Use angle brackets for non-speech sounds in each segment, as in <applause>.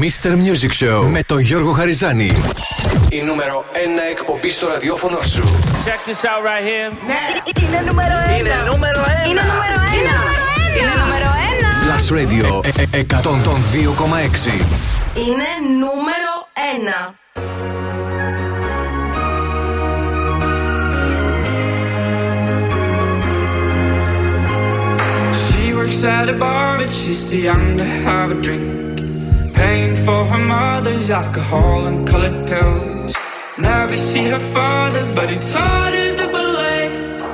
Mr. Music Show με τον Γιώργο Χαριζάνη. Η νούμερο 1 εκπομπή στο ραδιόφωνο σου. Check this out right here. Ναι. Είναι νούμερο 1. Είναι νούμερο 1. Είναι νούμερο 1. Είναι νούμερο 1. Plus Radio 102,6. Είναι νούμερο 1. works at a bar, but she's too young to have a drink. Paying for her mother's alcohol and colored pills. Never see her father, but he taught her the ballet.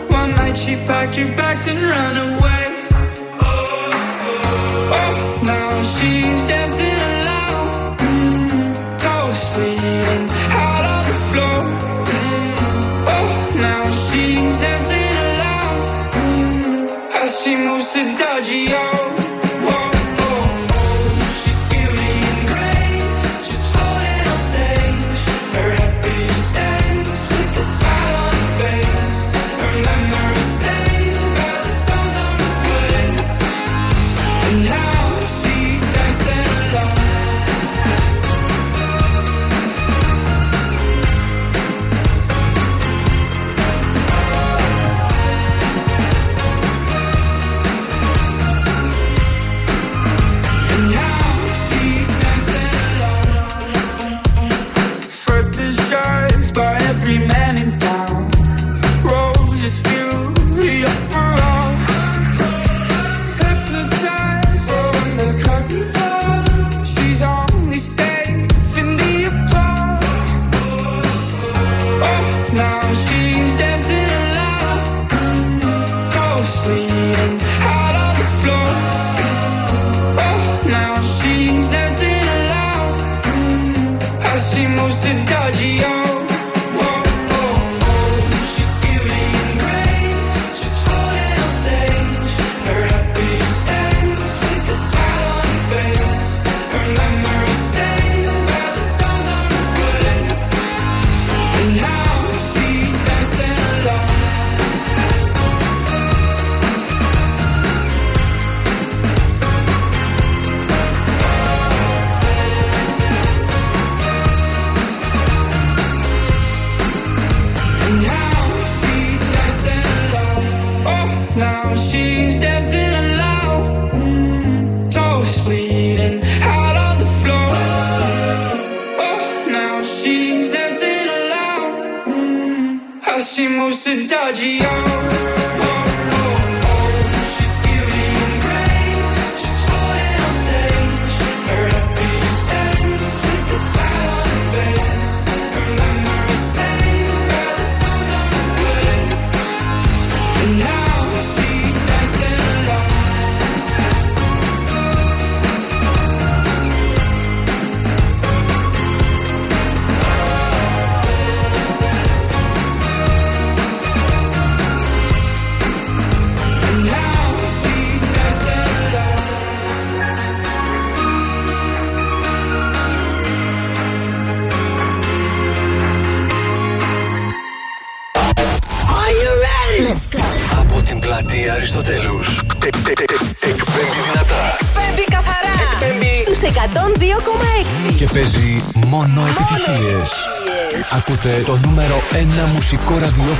One night she packed her bags and ran away. Oh, oh, oh. now she's dancing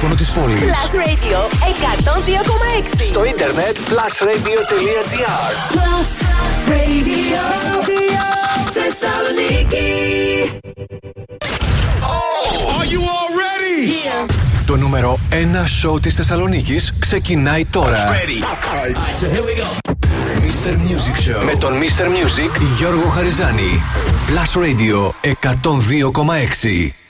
ραδιόφωνο της πόλης. Plus Radio 102,6. Στο ίντερνετ plusradio.gr Plus Radio. Θεσσαλονίκη. Το νούμερο 1 σοου της Θεσσαλονίκης ξεκινάει τώρα. Mr. Music Show με τον Mr. Music Γιώργο Χαριζάνη. Plus Radio 102,6.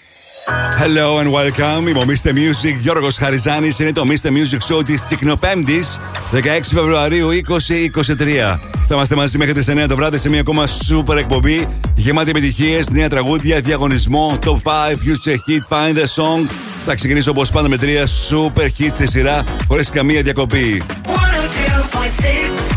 Hello and welcome. Είμαι ο Mr. Music Γιώργος Χαριζάνης. Είναι το Mr. Music Show της Τσικνοπέμπτης 16 Φεβρουαρίου 2023. Θα είμαστε μαζί μέχρι τις 9 το βράδυ σε μια ακόμα super εκπομπή γεμάτη επιτυχίες, νέα τραγούδια, διαγωνισμό, top 5, future hit, find a song. Θα ξεκινήσω όπως πάντα με τρία super hit στη σειρά χωρίς καμία διακοπή. 102.6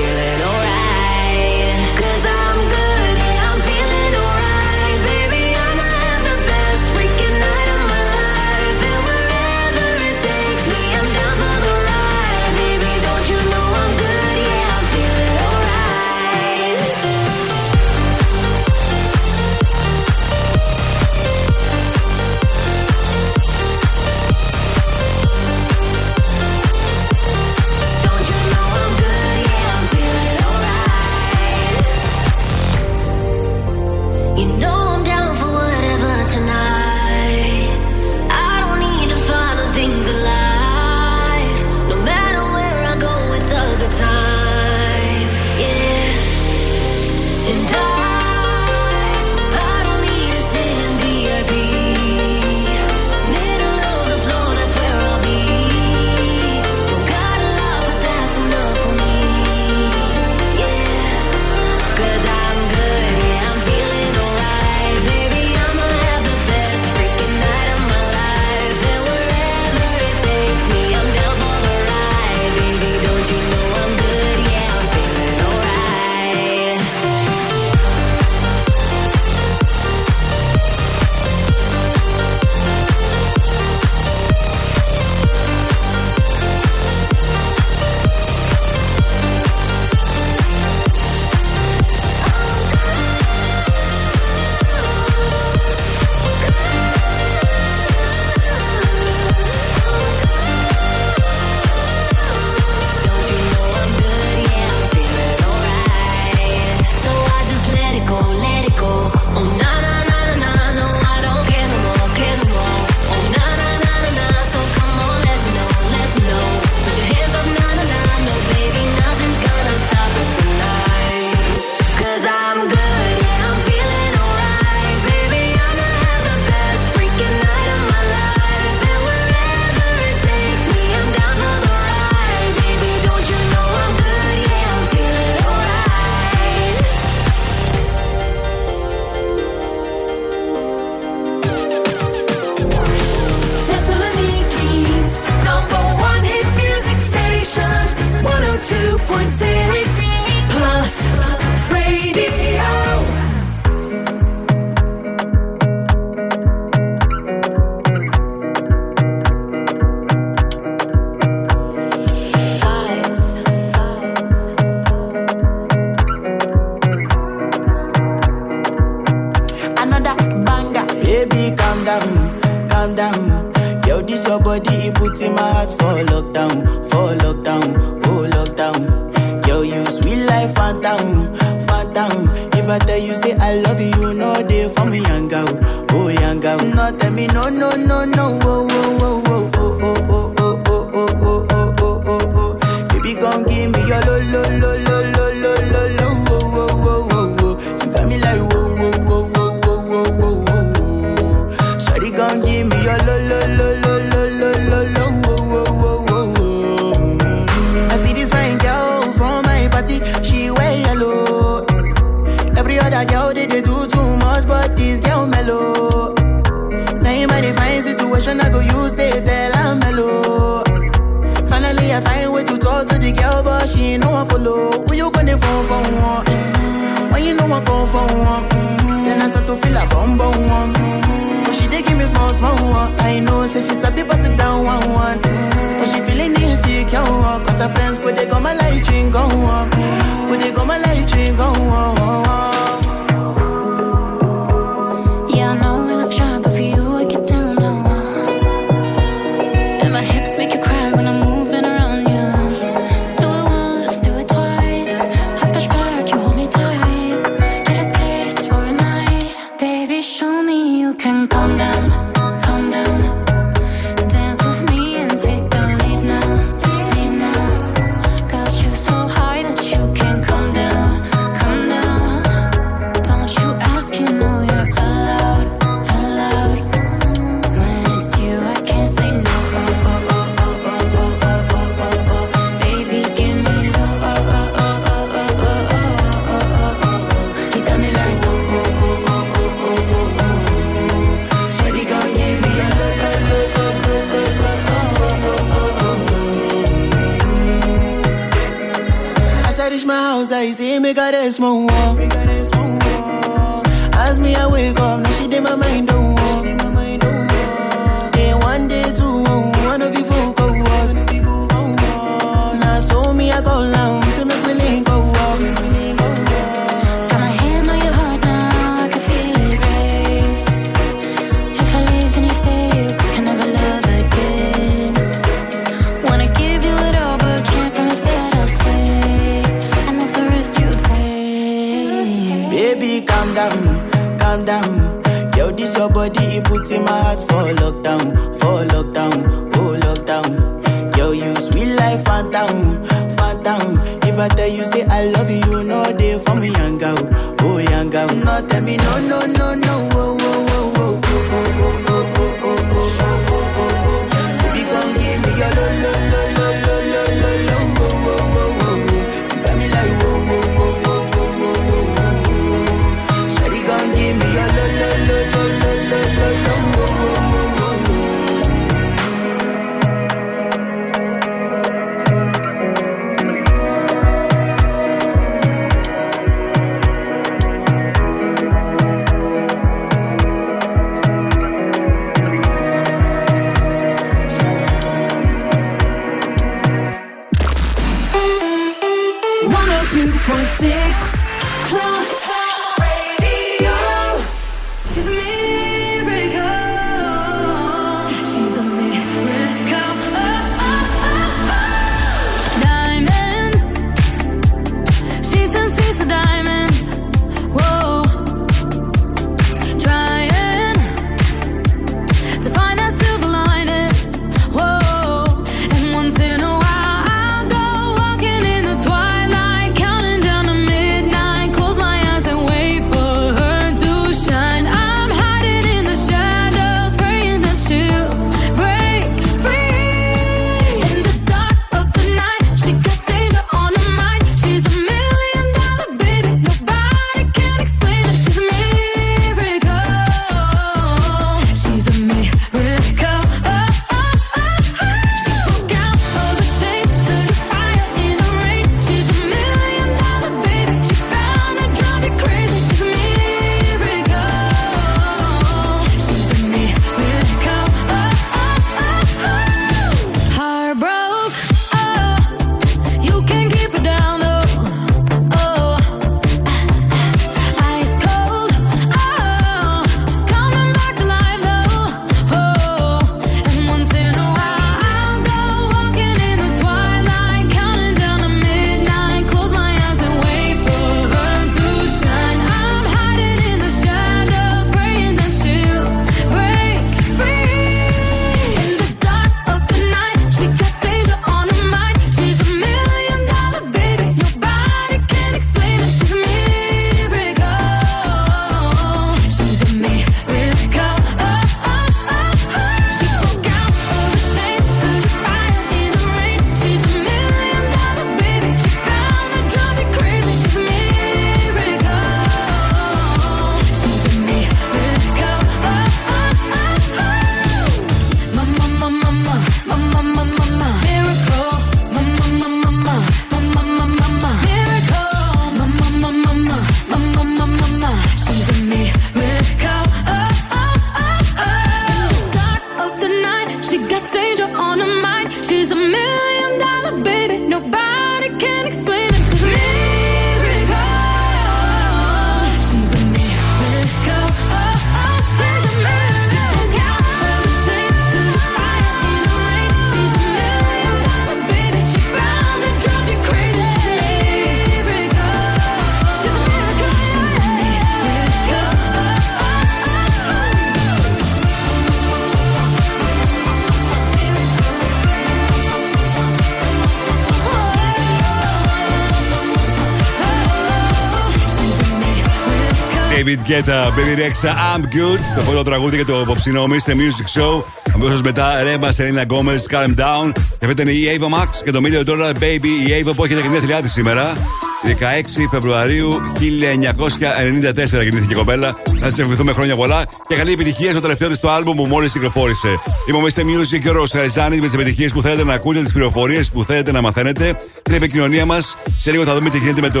David Guetta, Bebe Rexha, I'm Good. Το πρώτο τραγούδι για το αποψινό Mr. Music Show. Αμέσως μετά Rema, Selena Gomez, Calm Down. Και αυτή ήταν η Ava Max και το Million Dollar Baby. Η Ava που έχει τα γενέθλιά τη σήμερα. 16 Φεβρουαρίου 1994 γεννήθηκε η κοπέλα. Να της ευχηθούμε χρόνια πολλά και καλή επιτυχία στο τελευταίο της το άλμπουμ που μόλις κυκλοφόρησε. Είμαι ο Mr. Music και ο Ροσαριζάνη με τις επιτυχίες που θέλετε να ακούτε, τις πληροφορίες που θέλετε να μαθαίνετε. Την επικοινωνία μας. Σε λίγο θα δούμε τι γίνεται με το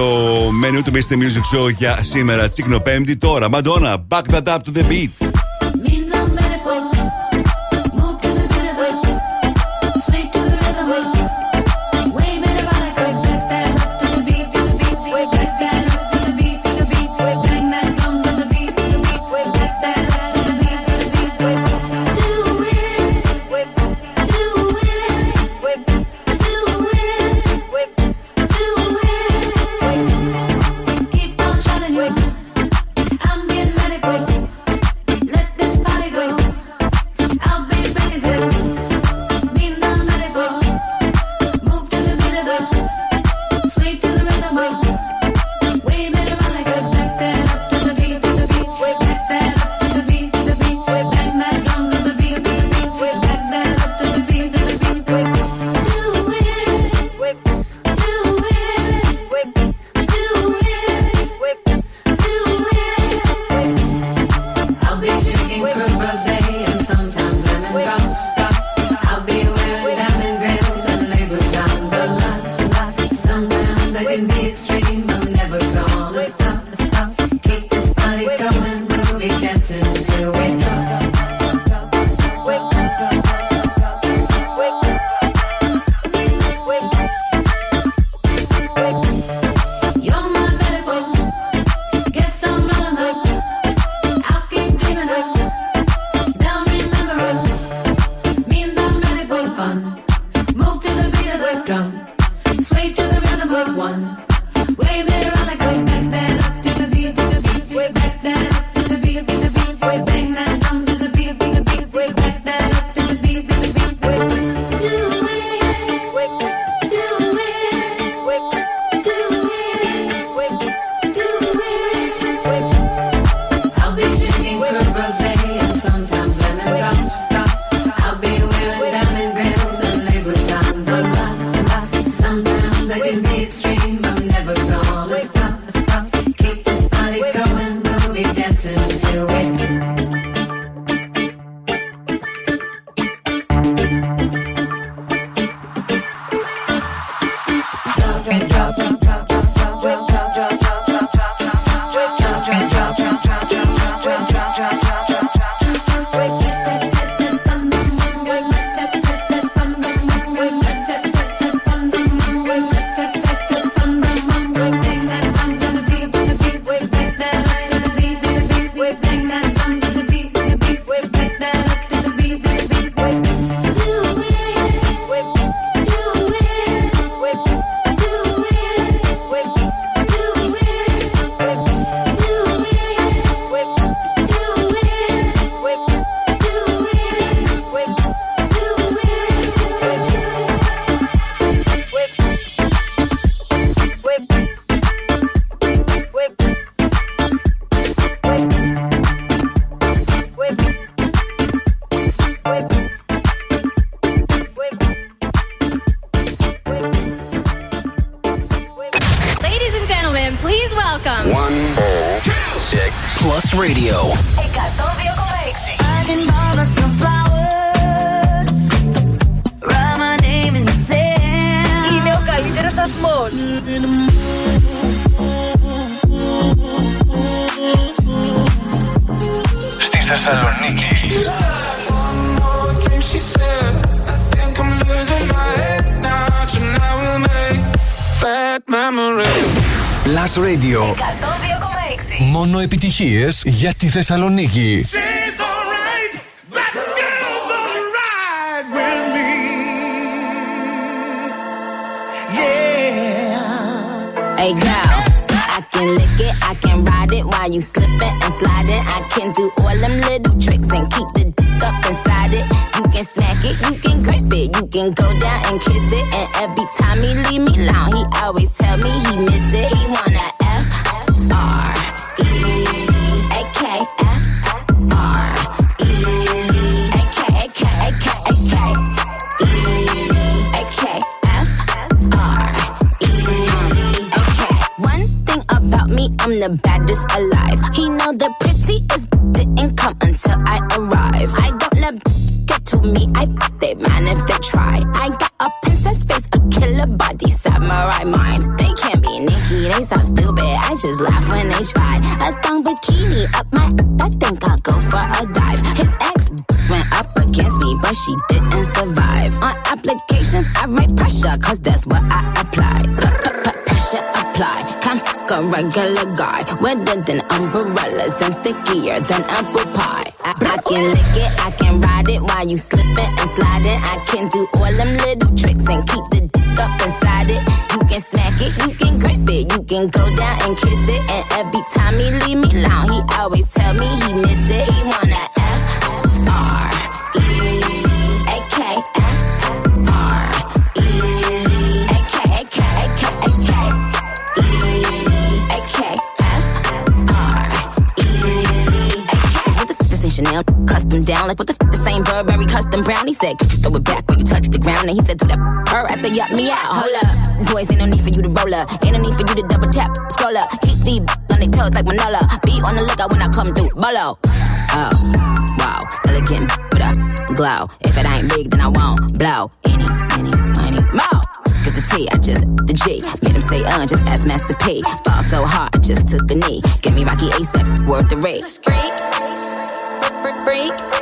μενού του Mr. Music Show για σήμερα, Τσίκνο Πέμπτη. Τώρα, Madonna, back that up to the beat. για τη Θεσσαλονίκη. Hey girl, I can lick it, I can ride it while you slipping and sliding. I can do all them little tricks and keep the dick up inside it. You can smack it, you can grip it, you can go down and kiss it. And every time he leave me alone, he always regular guy. Wetter than umbrellas and stickier than apple pie. I, I can lick it, I can ride it while you slipping and sliding. I can do all them little tricks and keep the dick up inside it. You can smack it, you can grip it, you can go down and kiss it. And every time he leave me alone, he always tell me he miss it. He Like what the f this ain't Burberry custom brown? He said, "Could you throw it back when you touch the ground?" And he said, "Do that her." I said, "Yup me out." Hold up, boys, ain't no need for you to roll up. Ain't no need for you to double tap, scroll up. Keep these on their toes like Manola. Be on the lookout when I come through. Bolo. Oh, wow, elegant, but I glow. If it ain't big, then I won't blow. Any, any, money, more. Cause the T, I just the G. Made him say, uh, just ask Master P. Fall so hard, I just took a knee. Get me Rocky ASAP, worth the rate. Freak, freak, freak.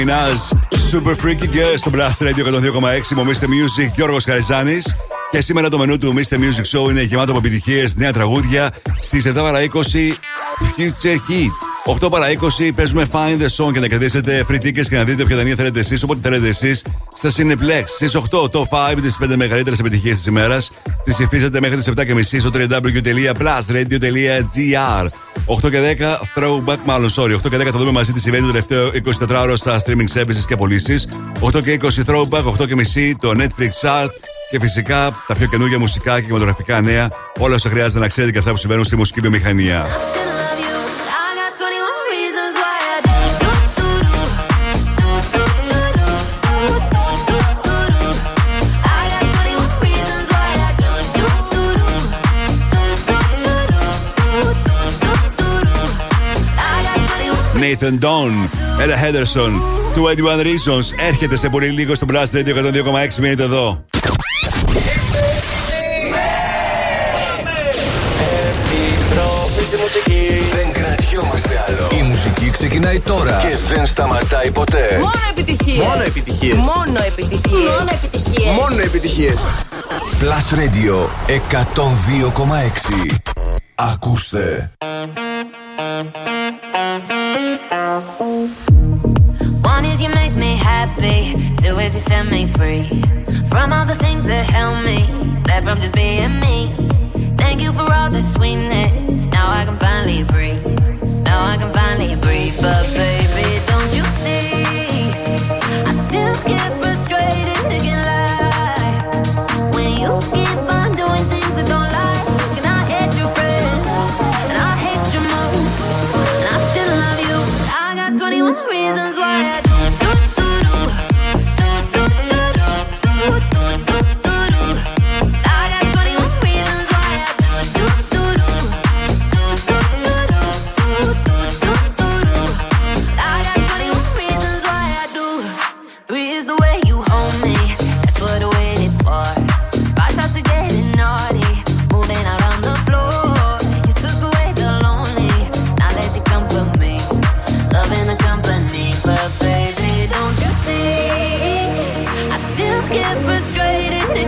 Μινάζ, Super Freaky Girl στο Blast Radio 102,6. Μου Mr. Music, Γιώργος Χαριζάνης. Και σήμερα το μενού του Mr. Music Show είναι γεμάτο από επιτυχίες, νέα τραγούδια. Στις 7 παρα 20 Future Hit. 8 παρα 20 παίζουμε Find the Song και να κερδίσετε free tickets και να δείτε ποια ταινία θέλετε εσείς, όποτε θέλετε εσείς, στα Cineplex. Στις 8 το 5 τις 5 μεγαλύτερες επιτυχίες της ημέρας. Τις υφίζετε μέχρι τις 7.30 στο www.plusradio.gr. 8 και 10 throwback, μάλλον sorry. 8 και 10 θα δούμε μαζί τι συμβαίνει το τελευταίο 24 ώρο στα streaming services και πωλήσεις. 8 και 20 throwback, 8 και μισή το Netflix chart. Και φυσικά τα πιο καινούργια μουσικά και κινηματογραφικά νέα. Όλα όσα χρειάζεται να ξέρετε και αυτά που συμβαίνουν στη μουσική βιομηχανία. Nathan Dawn, Ella Henderson, 21 Reasons έρχεται σε πολύ λίγο στο Blast Radio 102,6. Μείνετε εδώ. Επιστροφή στη μουσική. Δεν κρατιόμαστε άλλο. Η μουσική ξεκινάει τώρα και δεν σταματάει ποτέ. Μόνο επιτυχίες. Μόνο επιτυχίες. Μόνο επιτυχίες. Μόνο επιτυχίες. Μόνο επιτυχίες. Plus Radio 102,6. Ακούστε. One is you make me happy, two is you set me free from all the things that held me back from just being me. Thank you for all the sweetness. Now I can finally breathe. Now I can finally breathe. But baby, don't you see? I still get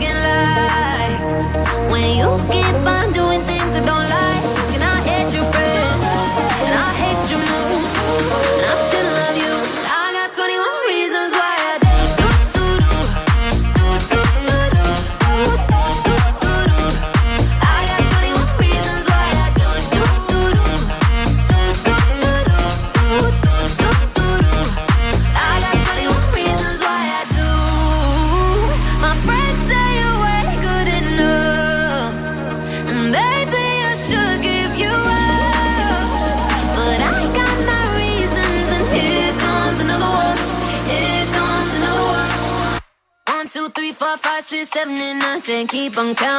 like when you get Keep on counting.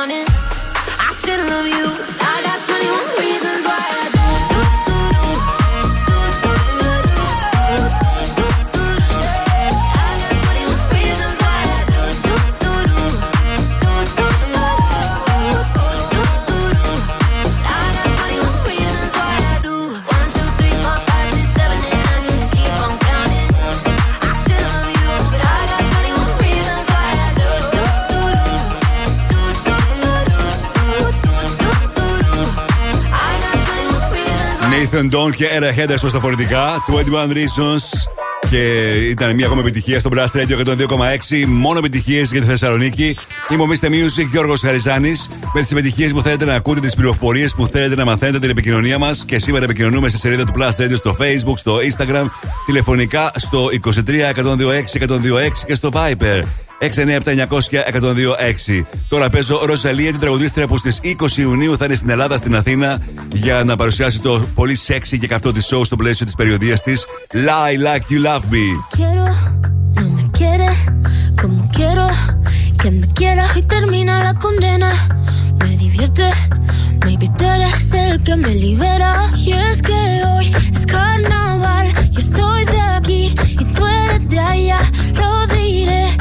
Nathan Dawn και Era Header στα φορητικά. 21 Reasons. Και ήταν μια ακόμη επιτυχία στο Blast Radio 102,6. Μόνο επιτυχίες για τη Θεσσαλονίκη. Είμαι ο Mr. Music Γιώργος Χαριζάνης. Με τις επιτυχίες που θέλετε να ακούτε, τις πληροφορίες που θέλετε να μαθαίνετε, την επικοινωνία μας. Και σήμερα επικοινωνούμε στη σελίδα του Blast Radio στο Facebook, στο Instagram, τηλεφωνικά στο 23 126 126 και στο Viper 697-900-1026. Τώρα παίζω Ροζαλία, την τραγουδίστρια που στι 20 Ιουνίου θα είναι στην Ελλάδα, στην Αθήνα, για να παρουσιάσει το πολύ σεξι και καυτό τη show στο πλαίσιο τη περιοδία τη Lie Like You Love Me. Quiero, no me quiere como quiero que me quieras y termina la condena. Me divierte, maybe tú eres el que me libera. Y es que hoy es carnaval, yo estoy de aquí y tú eres de allá. Lo diré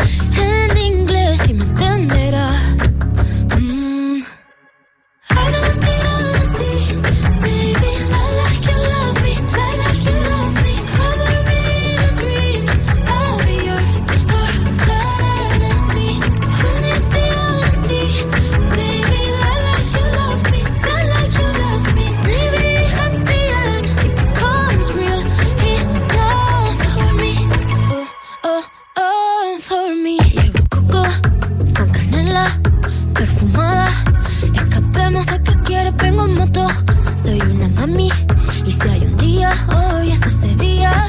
Escapemos de que quieres, vengo en moto. Soy una mami. Y si hay un día, hoy es ese día.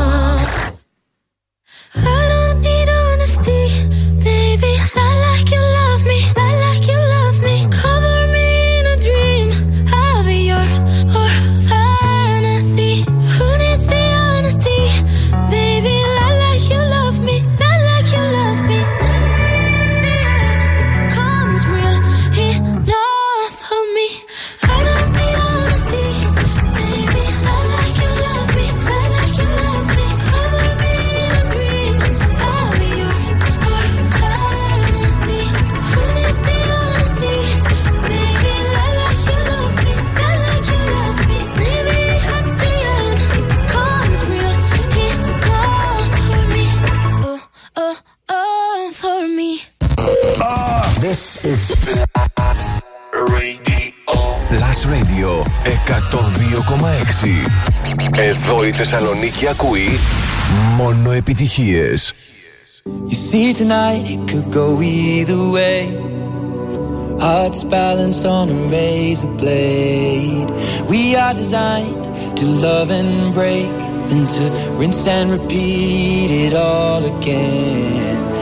This is Plus Radio 102,6 Εδώ η Θεσσαλονίκη ακούει μόνο επιτυχίες You see, tonight it could go either way. Hearts balanced on a razor blade. We are designed to love and break, then to rinse and repeat it all again.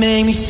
make me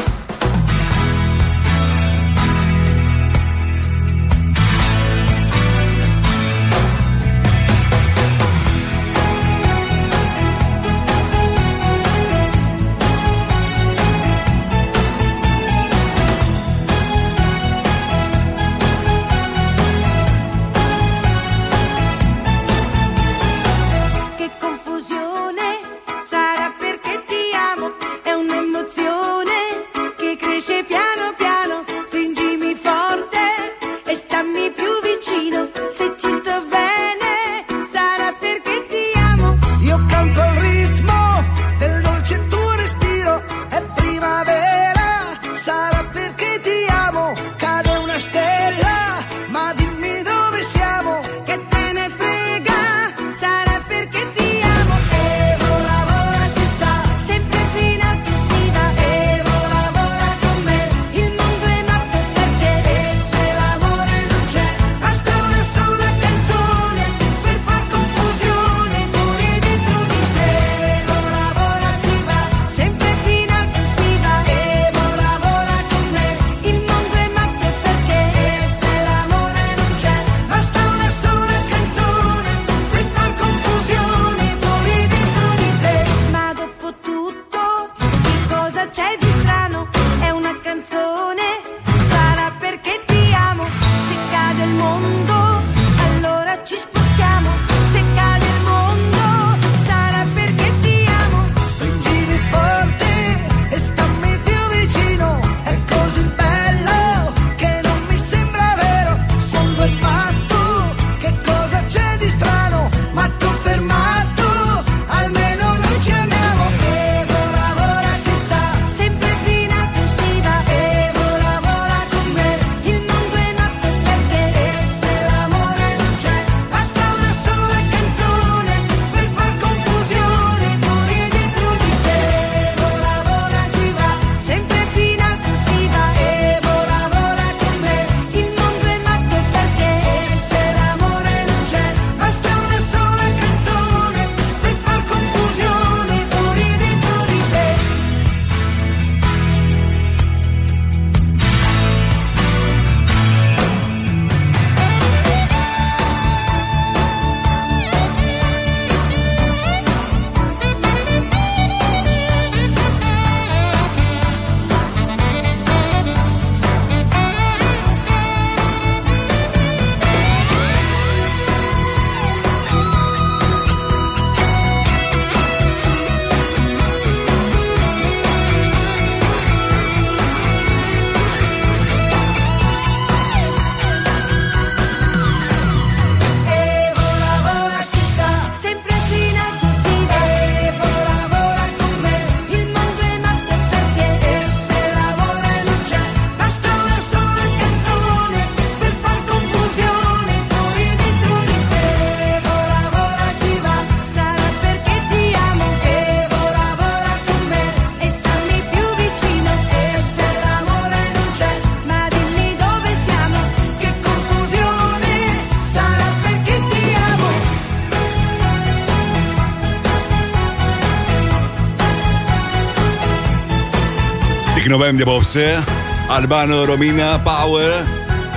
Τσικνοπέμπτη απόψε. Αλμπάνο Ρωμίνα Power.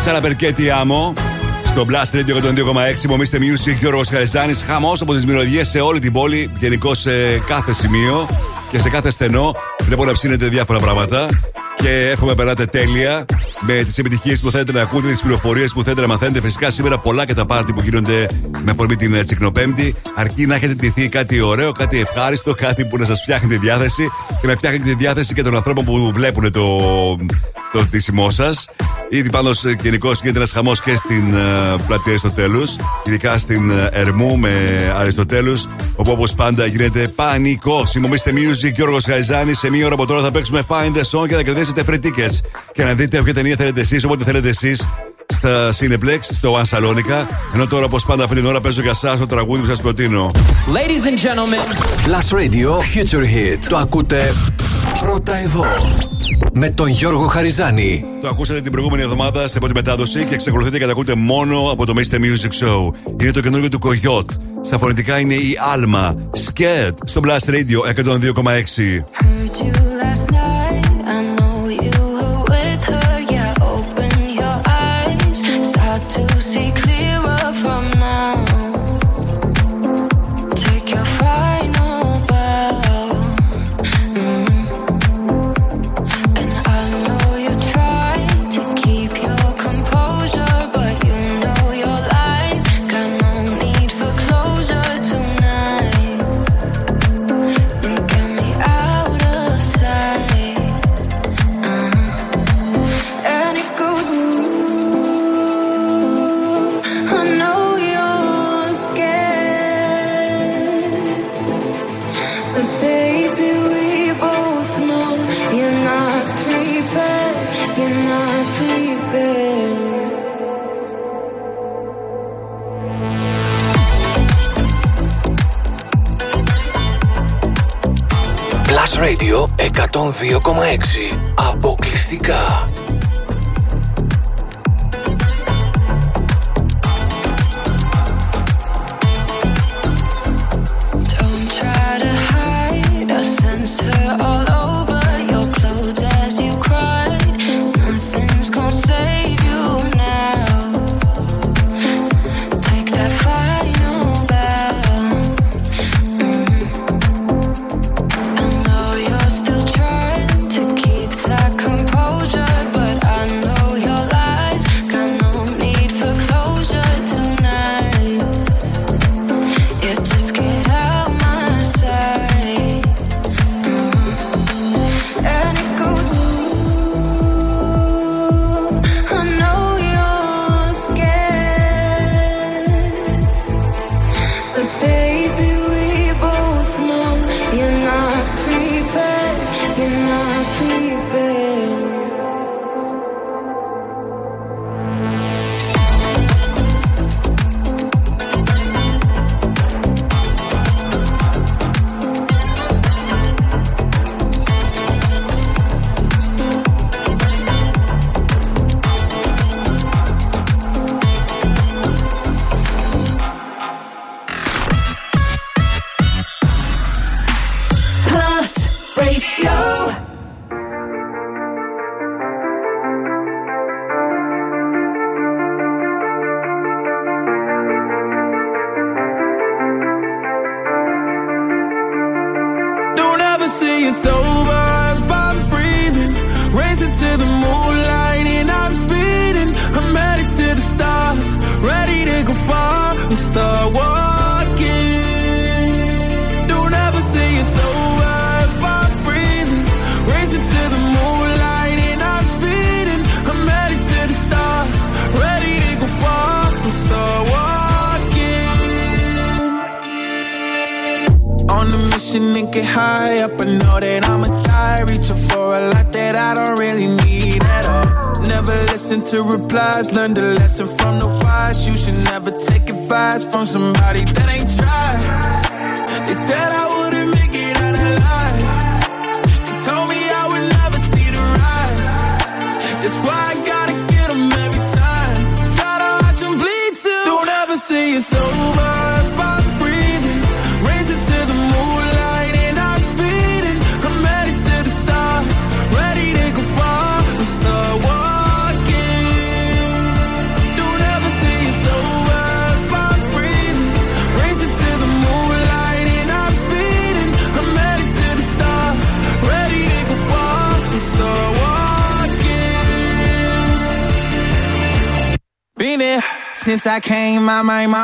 Σαν περκέτι άμμο. Στο Blast Radio 102,6 μομίστε Music Γιώργος Χαριζάνης. Χαμός από τις μυρωδιές σε όλη την πόλη. Γενικώ σε κάθε σημείο και σε κάθε στενό. Βλέπω να ψήνετε διάφορα πράγματα. Και εύχομαι περάτε τέλεια με τις επιτυχίες που θέλετε να ακούτε, τις πληροφορίες που θέλετε να μαθαίνετε. Φυσικά σήμερα πολλά και τα πάρτι που γίνονται με αφορμή την ε, Τσικνοπέμπτη. Αρκεί να έχετε τηθεί κάτι ωραίο, κάτι ευχάριστο, κάτι που να σας φτιάχνει τη διάθεση και να φτιάχνει τη διάθεση και των ανθρώπων που βλέπουν το, το στήσιμό σας. Ήδη πάντω γενικώ γίνεται ένας χαμός και στην uh, πλατεία Αριστοτέλους, ειδικά στην uh, Ερμού με Αριστοτέλους, όπου όπως πάντα γίνεται πανικό. Συμμομίστε Music Γιώργος Χαϊζάνη. Σε μία ώρα από τώρα θα παίξουμε Find the Song και θα κερδίσετε free tickets. Και να δείτε όποια ταινία θέλετε εσείς, όποτε θέλετε εσείς στα Cineplex, στο One Salonica. Ενώ τώρα, όπως πάντα, αυτή την ώρα παίζω για εσά το τραγούδι που σας προτείνω. Ladies and gentlemen, Plus Radio Future Hit. Το ακούτε πρώτα εδώ. Με τον Γιώργο Χαριζάνη. Το ακούσατε την προηγούμενη εβδομάδα σε πρώτη μετάδοση και εξακολουθείτε και τα ακούτε μόνο από το Mr. Music Show. Είναι το καινούργιο του Κογιότ. Στα φωνητικά είναι η Alma. Scared στο Blast Radio 102,6. my mind.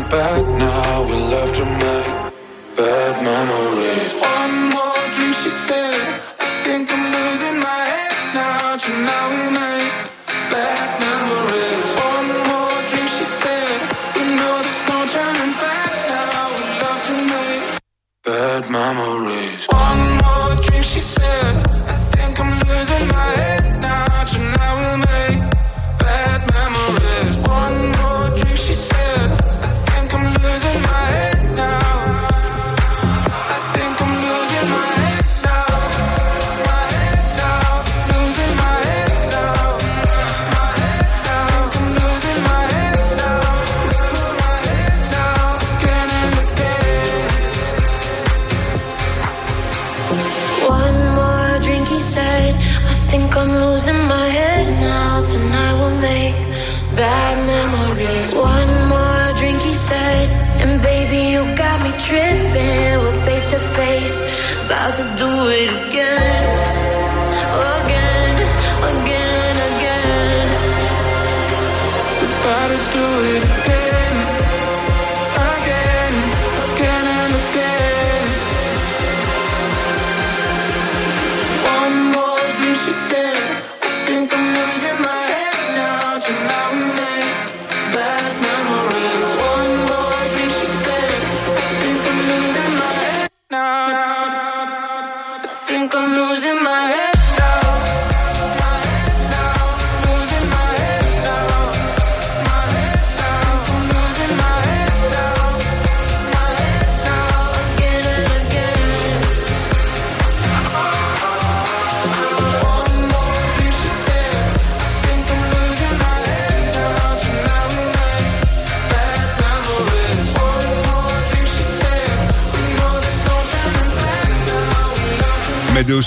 back now. We're left to make bad memories. One more drink, she said.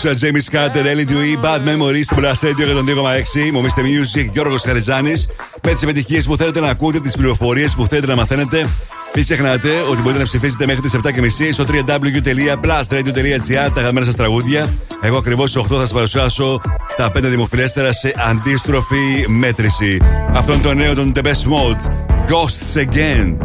Ε, James Carter, Ellie Dewey, Bad Memories στην Blast Radio 102,6. τον Μομίστε Music, Γιώργος Χαριζάνης. Με τις επιτυχίες που θέλετε να ακούτε, τις πληροφορίες που θέλετε να μαθαίνετε. Μην ξεχνάτε ότι μπορείτε να ψηφίσετε μέχρι τις 7.30 στο www.blastradio.gr τα γραμμένα σας τραγούδια. Εγώ ακριβώς στις 8 θα σας παρουσιάσω τα 5 δημοφιλέστερα σε αντίστροφη μέτρηση. Αυτό είναι το νέο των The Best Mode. Ghosts Again.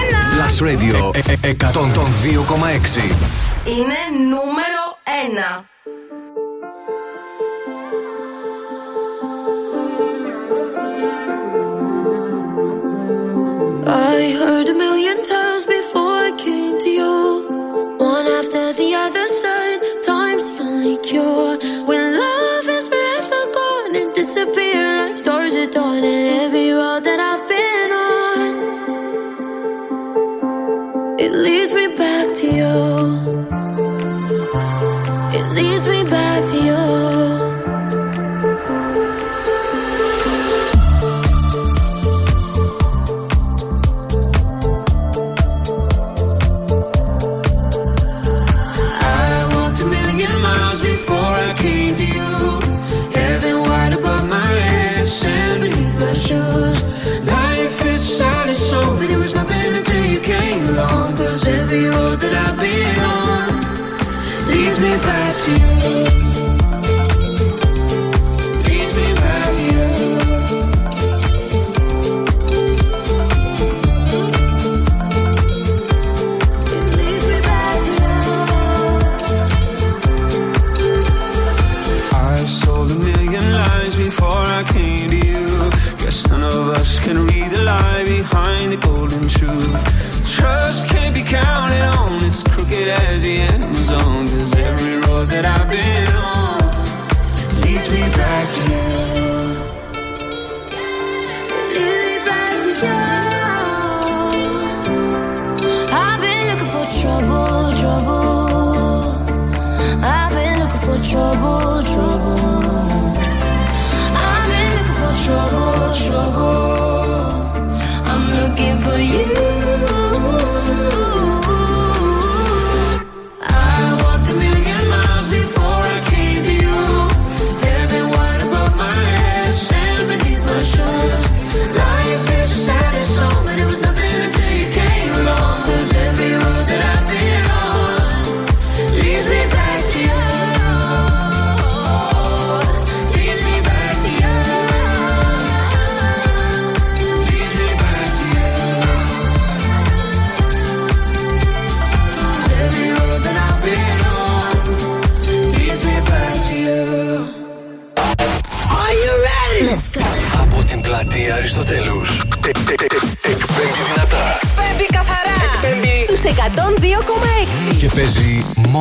Radio. 102,6 Είναι νούμερο 1 I heard a million times before.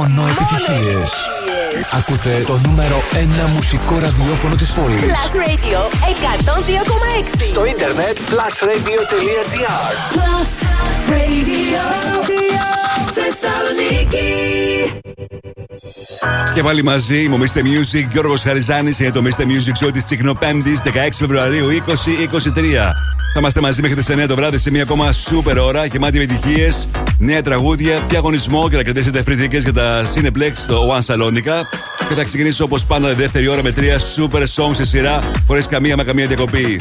Μόνο επιτυχίες. Ακούτε το νούμερο 1 μουσικό ραδιόφωνο της πόλης. Plus Radio 102,6. Στο ίντερνετ plusradio.gr. Plus Radio Θεσσαλονίκη. Και πάλι μαζί μου, Mr. Music, Γιώργος Χαριζάνης για το Mr. Music Show της Τσικνοπέμπτης 16 Φεβρουαρίου 2023. Θα είμαστε μαζί μέχρι τις 9 το βράδυ σε μια ακόμα σούπερ ώρα γεμάτη επιτυχίες νέα τραγούδια, διαγωνισμό και θα κρατήσετε ευρυθήκε για τα Cineplex στο One Salonica. Και θα ξεκινήσω όπως πάντα δεύτερη ώρα με τρία super songs σε σειρά χωρίς καμία μα καμία διακοπή.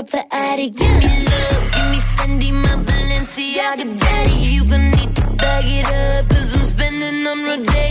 up the attic. Give me love, give me Fendi, my Balenciaga daddy. You gon' need to bag it up, i I'm spending on Rodeo.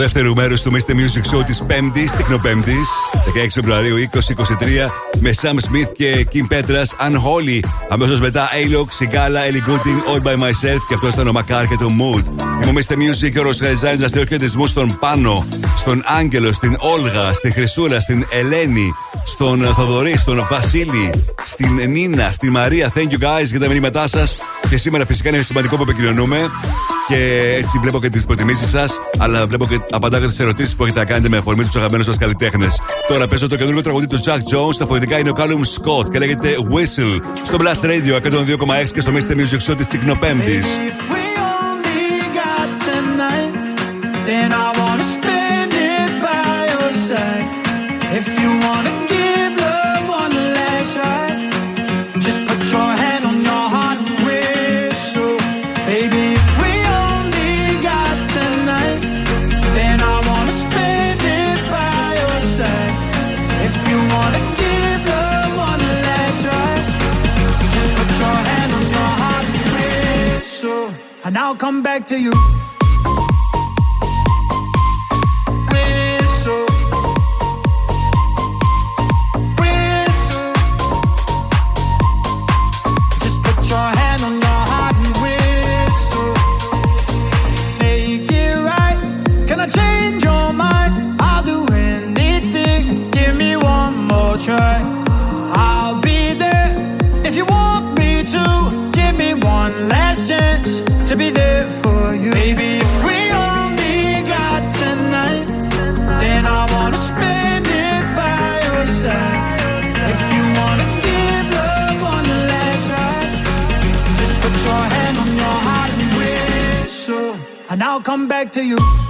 δεύτερου μέρους του Mr. Music Show της 5η, Τεκνοπέμπτη, 16 Φεβρουαρίου 2023, με Sam Smith και Kim Petras, Unholy. Αμέσως μετά Alok, Sigala, Ellie Gooding, All by Myself και αυτός ήταν ο Μακάρ και το Mood. Είμαι Mr. Music και ο Ροσχαϊζάνη να στείλω χαιρετισμούς στον Πάνο, στον Άγγελο, στην Όλγα, στη Χρυσούλα, στην Ελένη, στον Θοδωρή, στον Βασίλη, στην Νίνα, στη Μαρία. Thank you guys για τα μηνύματά σας. Και σήμερα φυσικά είναι σημαντικό που επικοινωνούμε και έτσι βλέπω και τις προτιμήσεις σας, αλλά βλέπω και απαντάτε τις ερωτήσεις που έχετε να κάνετε με αφορμή τους αγαπημένους σας καλλιτέχνες. Τώρα παίζω το καινούργιο τραγουδί του Jack Jones, τα φοηθητικά είναι ο Callum Scott και λέγεται Whistle στο Blast Radio 102,6 και στο Mr. Music Show της Τσικνοπέμπτη. to you.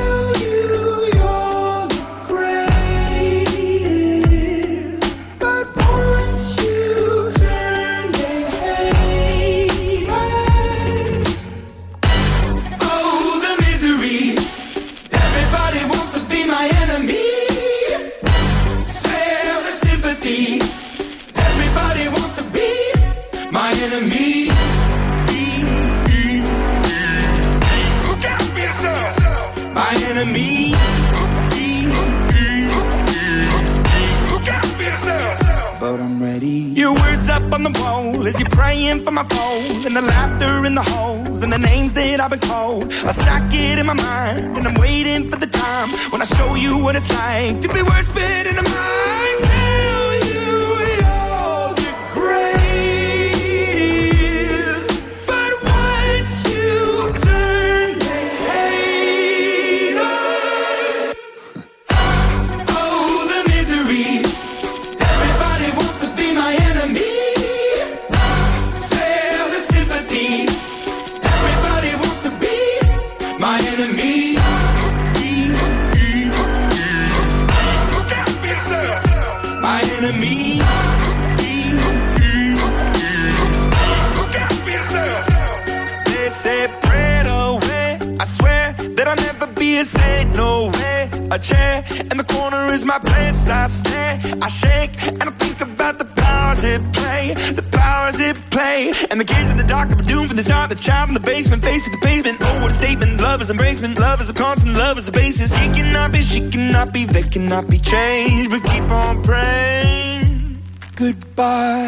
cannot be changed, but keep on praying. Goodbye.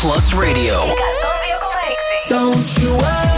Plus Radio. Don't you worry.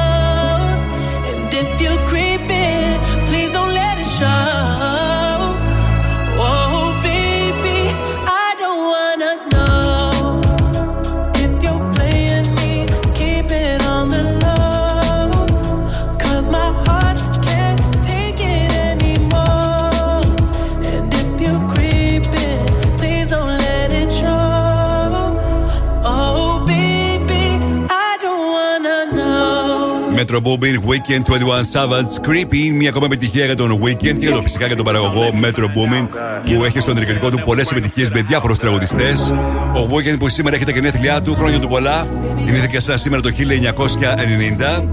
Metro Booming, Weekend 21 Savage, Creepy. Μια ακόμα επιτυχία για τον Weekend και για το φυσικά για τον παραγωγό Metro Booming που έχει στο ενεργητικό του πολλές επιτυχίες με διάφορους τραγουδιστές. Ο Weekend που σήμερα έχει τα γενέθλιά του, χρόνια του πολλά. Γεννήθηκε σαν σήμερα το 1990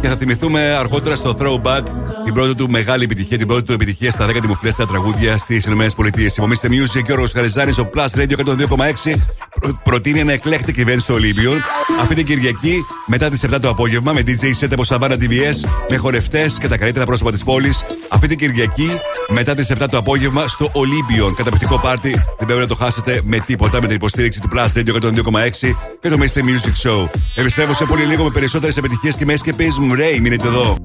και θα θυμηθούμε αργότερα στο Throwback την πρώτη του μεγάλη επιτυχία, την πρώτη του επιτυχία στα 10 δημοφιλέστερα τραγούδια στις ΗΠΑ. Υπομείστε Music και ο Ρος Χαριζάνης, ο Plus Radio 102,6 προ- προτείνει ένα eclectic event στο Olympion αυτή την Κυριακή μετά τις 7 το απόγευμα με DJ set από Savannah TVS με χορευτές και τα καλύτερα πρόσωπα της πόλης. Αυτή την Κυριακή μετά τις 7 το απόγευμα στο Olympion. Καταπληκτικό πάρτι, δεν πρέπει να το χάσετε με τίποτα με την υποστήριξη του Plus Radio 102,6 και το Mr. Music Show. Επιστρέφω σε πολύ λίγο με περισσότερες επιτυχίες και με escapism. Ray, μείνετε εδώ.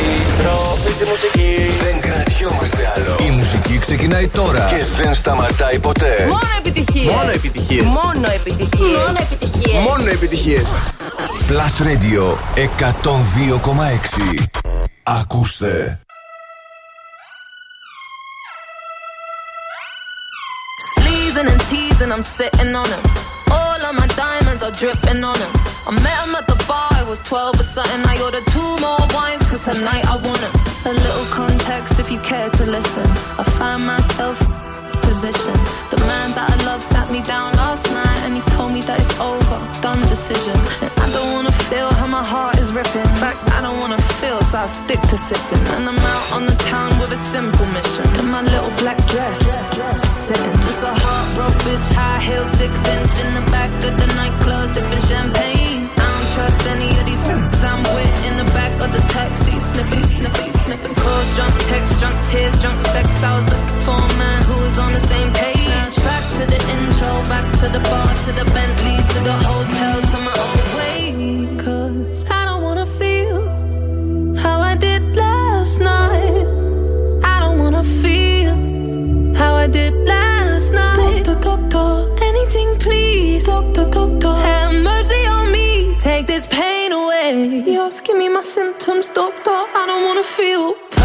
Επιστροφή στη μουσική. Δεν κρατιόμαστε άλλο. Η μουσική ξεκινάει τώρα και δεν σταματάει ποτέ. Μόνο επιτυχίες. Μόνο επιτυχίες. Μόνο επιτυχίες. Μόνο επιτυχίες. Μόνο επιτυχίες. Plus Radio 102,6. Ακούστε. Sleazing and teasing, I'm sitting on him. Diamonds are dripping on him. I met him at the bar, I was 12 or something. I ordered two more wines, cause tonight I want. A little context if you care to listen. I find myself positioned. The man that I love sat me down last night and he told me that it's over, done decision. And I don't wanna feel how my heart is ripping. In fact, I don't wanna feel, so I stick to sipping. And I'm out on the town with a simple mission. In my little black dress, sitting just a heartbroken bitch, high heels, six inch in the back of the nightclub, sipping champagne. I don't trust any of these f***s <laughs> I'm with in the back of the taxi, sniffing, sniffing, sniffing. Calls, drunk texts, drunk tears, drunk sex. I was looking for a man who was on the same page. To the intro, back to the bar, to the Bentley, to the hotel, to my old way. Cause I don't wanna feel how I did last night. I don't wanna feel how I did last night. Doctor, doctor, anything please. Doctor, doctor, have mercy on me. Take this pain away. You're asking me my symptoms, doctor. I don't wanna feel.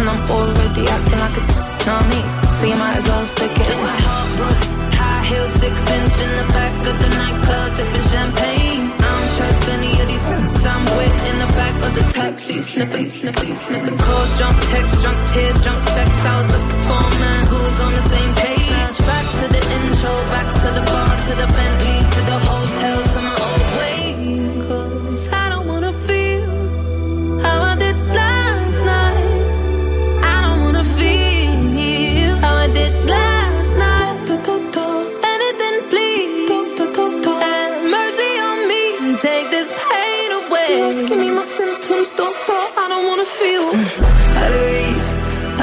And I'm already acting like a know me, so you might as well stick it. Just a heartbroken, high heels, six inch in the back of the nightclub, sipping champagne. I don't trust any of these I'm with in the back of the taxi, sniffing, sniffing, sniffing. Calls, drunk texts, drunk tears, drunk sex. I was looking for a man who was on the same page. Back to the intro, back to the bar, to the Bentley, to the hotel, to my old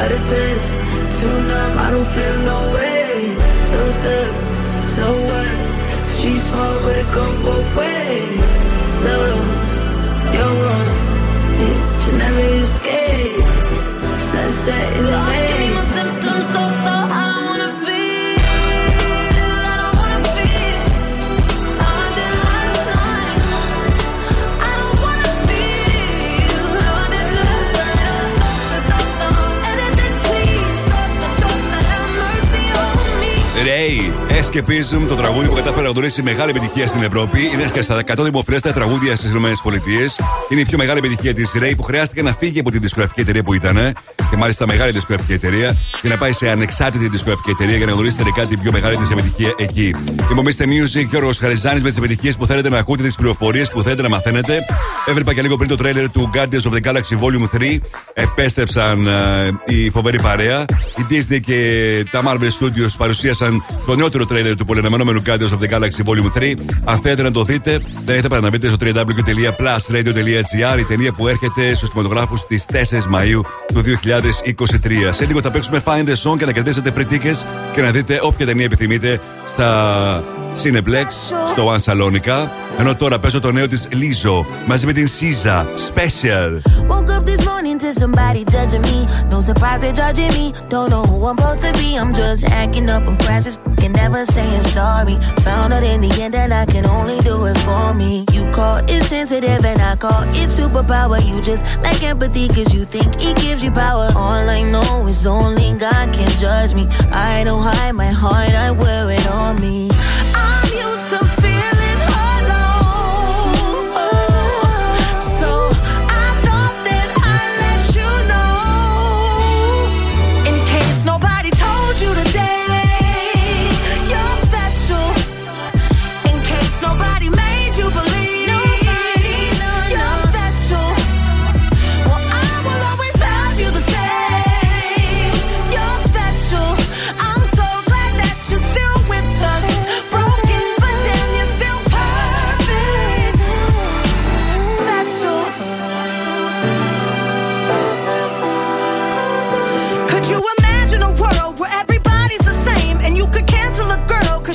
out of too numb, I don't feel no way. So stuck, so what? Street small, but it go both ways. So, you're wrong, yeah, you never escape. Sunset in the You're Escapism, το τραγούδι που κατάφερε να γνωρίσει μεγάλη επιτυχία στην Ευρώπη. Είναι και στα 100 δημοφιλέστερα τραγούδια στις ΗΠΑ. Είναι η πιο μεγάλη επιτυχία της Ray που χρειάστηκε να φύγει από τη δισκογραφική εταιρεία που ήταν. Και μάλιστα μεγάλη δισκογραφική εταιρεία. Και να πάει σε ανεξάρτητη δισκογραφική εταιρεία για να γνωρίσει τελικά την πιο μεγάλη της επιτυχία εκεί. Υπομείστε Music και ο Χαριζάνης με τις επιτυχίες που θέλετε να ακούτε, τις πληροφορίες που θέλετε να μαθαίνετε. Έβλεπα και λίγο πριν το τρέλερ του Guardians of the Galaxy Volume 3. Επέστρεψαν ε, η φοβερή παρέα. Η Disney και τα Marvel Studios παρουσίασαν το νεότερο τρέλερ του πολυναμενόμενου Guardians of the Galaxy Volume 3. Αν θέλετε να το δείτε, δεν έχετε παρά να μπείτε στο www.plusradio.gr η ταινία που έρχεται στους κινηματογράφους στις 4 Μαου του 2023. Σε λίγο θα παίξουμε Find the Song και να κερδίσετε free tickets και να δείτε όποια ταινία επιθυμείτε στα Cineplex, στο One Salonica. Ενώ τώρα παίζω το νέο τη Λίζο μαζί με την Σίζα. Special. Woke up this morning to somebody judging me. No surprise they're judging me. Don't know who I'm supposed to be. I'm just acting up. I'm precious, fucking never saying sorry. Found out in the end that I can only do it for me. You call it sensitive and I call it superpower. You just like empathy cause you think it gives you power. All I know is only God can judge me. I don't hide my heart, I wear it on me.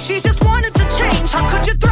She just wanted to change? How could you throw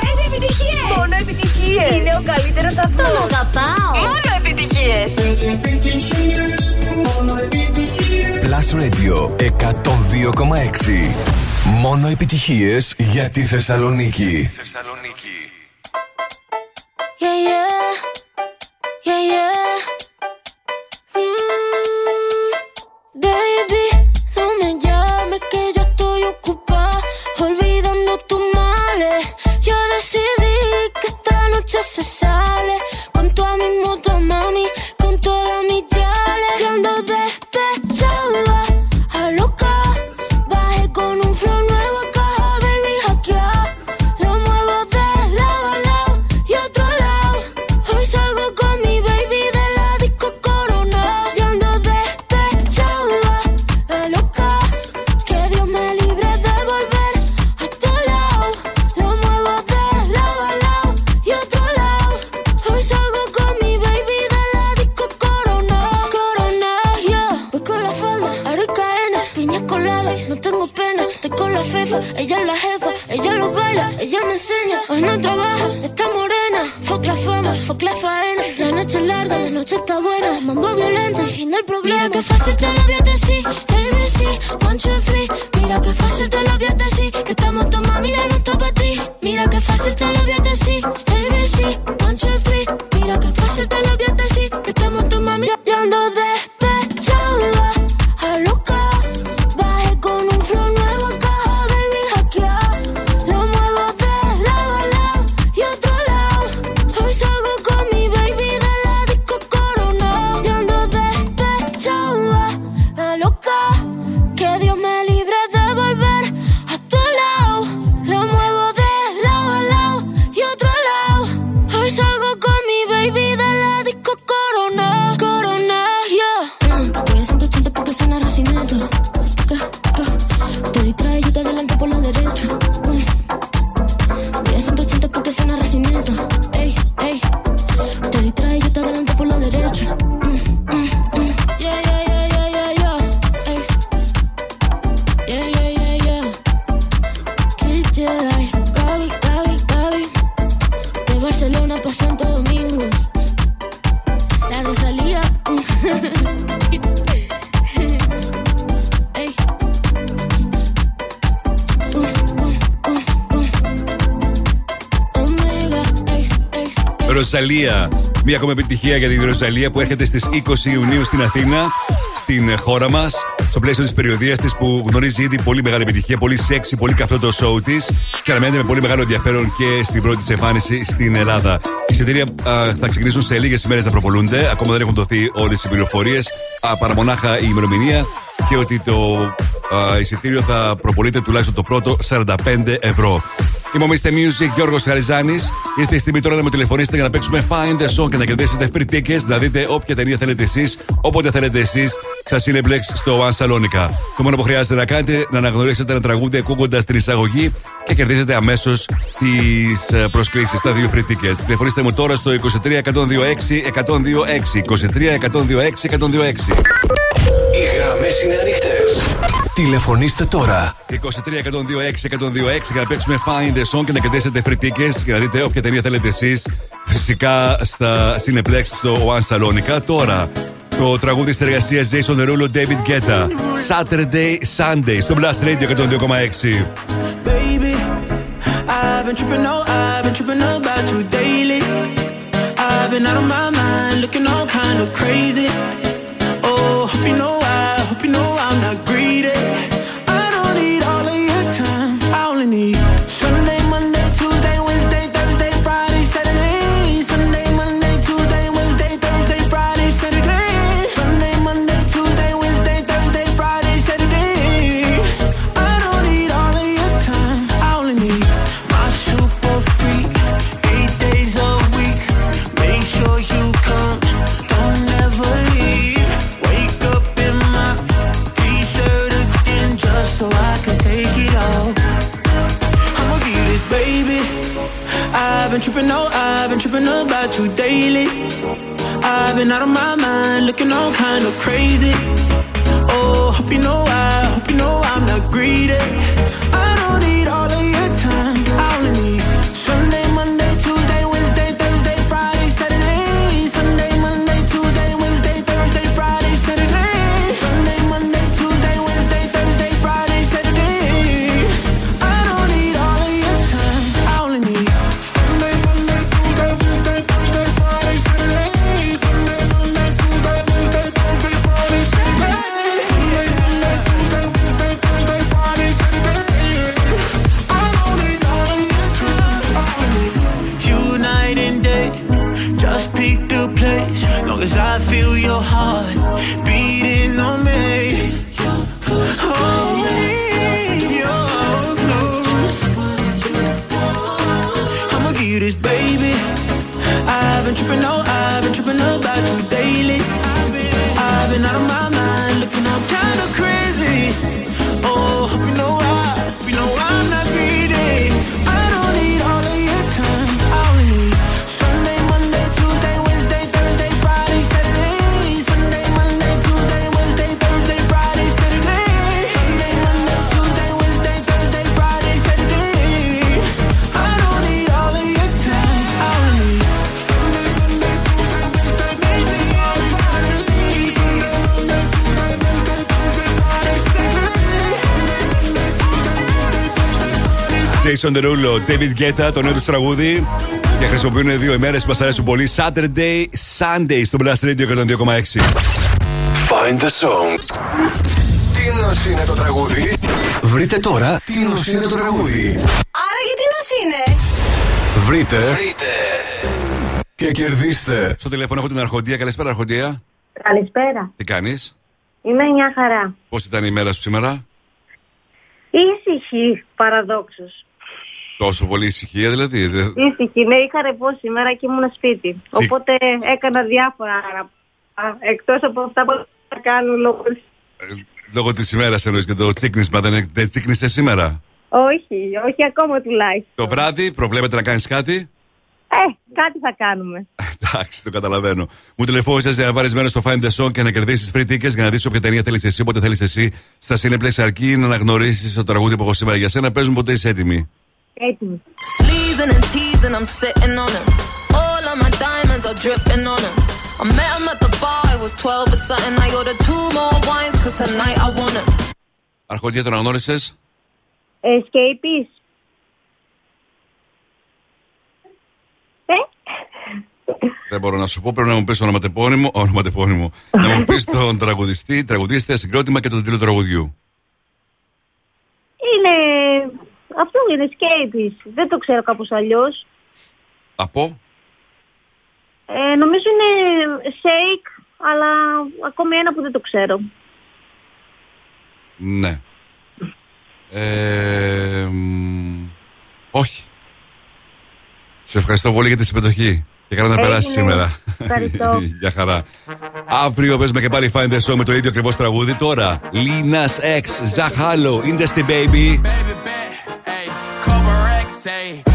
Παίζει επιτυχίες. Μόνο επιτυχίες. Είναι ο καλύτερος σταθμός. Τον αγαπάω. Μόνο επιτυχίες. Plus Radio 102,6. Μόνο επιτυχίες για τη Θεσσαλονίκη. Yeah, Μία ακόμα επιτυχία για την Ροζαλία που έρχεται στις 20 Ιουνίου στην Αθήνα, στην ε, χώρα μας. Στο πλαίσιο της περιοδίας της που γνωρίζει ήδη πολύ μεγάλη επιτυχία, πολύ σεξι, πολύ καυτό το show της και αναμένεται με πολύ μεγάλο ενδιαφέρον και στην πρώτη της εμφάνιση στην Ελλάδα. Η εισιτήρια α, θα ξεκινήσουν σε λίγες ημέρες να προπολούνται. Ακόμα δεν έχουν δοθεί όλες οι πληροφορίες, παρά μονάχα η ημερομηνία και ότι το α, εισιτήριο θα προπολείται τουλάχιστον το πρώτο 45 ευρώ. Είμαι ο Mr. Music Γιώργος Χαριζάνης. Ήρθε η στιγμή τώρα να με τηλεφωνήσετε για να παίξουμε Find the Song και να κερδίσετε free tickets, να δείτε όποια ταινία θέλετε εσείς, όποτε θέλετε εσείς, στα Cineplex στο One Salonica. Το μόνο που χρειάζεται να κάνετε είναι να αναγνωρίσετε ένα τραγούδι ακούγοντας την εισαγωγή και κερδίζετε αμέσως τις προσκλήσεις, τα δύο free tickets. Τηλεφωνήστε μου τώρα στο 23 126 126. 23 126 126. Οι γραμμές είναι ανοιχτές. Τηλεφωνήστε τώρα. 23 126 126 για να παίξουμε Find the Song και να κερδίσετε free tickets για να δείτε όποια ταινία θέλετε εσεί. Φυσικά στα Cineplex στο One Salonica. Τώρα το τραγούδι τη εργασία Jason Derulo David Guetta. Saturday Sunday στο Blast Radio 102,6. Baby, I've been tripping, oh, I've been tripping about you daily. I've been out of my mind, looking all kind of crazy. Hope you know I, hope you know I'm not greedy. Out of my mind, looking all kind of crazy. Jason Derulo, David Guetta, το νέο τους τραγούδι. Και χρησιμοποιούν δύο ημέρες που μας αρέσουν πολύ. Saturday, Sunday στο Blast Radio 102,6. Find the song. Τι νοσ είναι το τραγούδι. Βρείτε τώρα τι νοσ είναι το τραγούδι. Άρα γιατί νος είναι; Βρείτε. Βρείτε. Και κερδίστε. Στο τηλέφωνο έχω την Αρχοντία. Καλησπέρα, Αρχοντία. Καλησπέρα. Τι κάνεις, Είμαι μια χαρά. Πώς ήταν η μέρα σου σήμερα, Ήσυχη, παραδόξως. Τόσο πολύ ησυχία δηλαδή. δε- Ήσυχη, ναι, είχα ρεπό σήμερα και ήμουν σπίτι. Οπότε έκανα διάφορα εκτός από αυτά που θα κάνω λόγω. της- Λόγω της ημέρας εννοείς και το τσίκνισμα. Δεν, δεν τσίκνισες σήμερα; Όχι, όχι ακόμα τουλάχιστον. Το βράδυ προβλέπετε να κάνεις κάτι; Ε, κάτι θα κάνουμε. Εντάξει, το καταλαβαίνω. Μου τηλεφώνησες για να πάρεις μέρος στο Find the Song και να κερδίσεις free tickets για να δεις όποια ταινία θέλεις εσύ, όποτε θέλεις εσύ. Στα Cineplex αρκεί να αναγνωρίσεις το τραγούδι που έχω σήμερα για σένα. Παίζουν ποτέ είσαι έτοιμοι. Έτοιμη. Sleezing and teasing, I'm sitting on him. All of my diamonds are dripping on him. I met him at the bar, I was 12 or something. I ordered two more wines, cause tonight I want him. Αρχοντία τον αναγνώρισες; Escapees. Ε, Δεν μπορώ να σου πω, πρέπει να μου πεις ονοματεπώνυμο. ονοματεπώνυμο. να μου πεις τον τραγουδιστή, τραγουδίστρια, συγκρότημα και τον τίτλο του τραγουδιού. είναι... Αυτό είναι Escapees. Δεν το ξέρω κάπως αλλιώς. Από; Ε, νομίζω είναι Shake, αλλά ακόμη ένα που δεν το ξέρω. Ναι. Ε, μ, όχι. Σε ευχαριστώ πολύ για τη συμμετοχή. Και καλά να Έγινε. περάσεις σήμερα. Ευχαριστώ. <laughs> για χαρά. Αύριο παίζουμε και πάλι Find the Show με το ίδιο ακριβώς τραγούδι. Τώρα, Linas X, Zahalo, Industry Baby. Couple racks, say.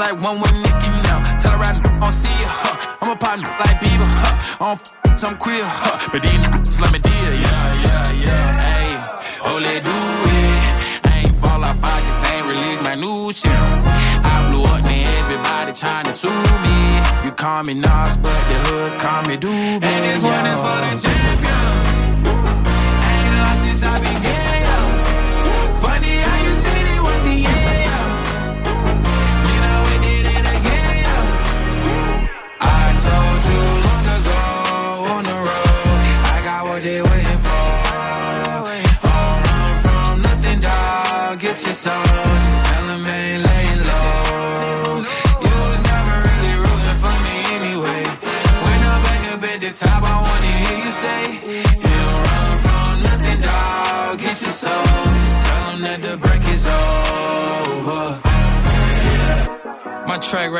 Like one with Nicky now. Tell her I don't see it, huh? I'm a partner like Bieber, huh? I don't f- some queer, huh? But these niggas let me deal, yeah, yeah, yeah. Hey, oh, let do it. I ain't fall off, I just ain't release my new shit. I blew up, now everybody trying to sue me. You call me Nas, but the hood call me Doobie. And this one is for the champion. Ain't lost since I began,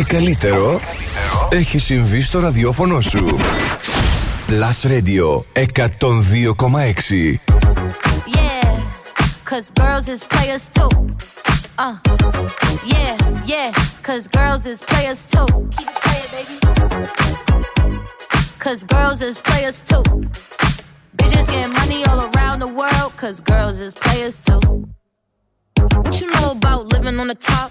Ό,τι καλύτερο έχει συμβεί στο ραδιόφωνο σου. Plus Radio 102,6 Yeah, cause girls is players too. Uh, yeah, yeah, cause girls is players too. Keep it playing, baby. Cause girls is players too. Bitches getting money all around the world, cause girls is players too. What you know about living on the top?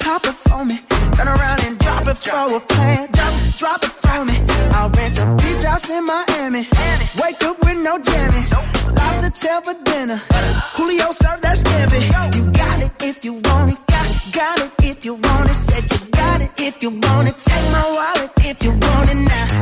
pop it for me. Turn around and drop it for a plan. Drop, drop it for me. I'll rent a beach house in Miami. Wake up with no jammies. Lobster tail for dinner. Julio served that scampi. You got it if you want it. Got, got it if you want it. Said you got it if you want it. Take my wallet if you want it now.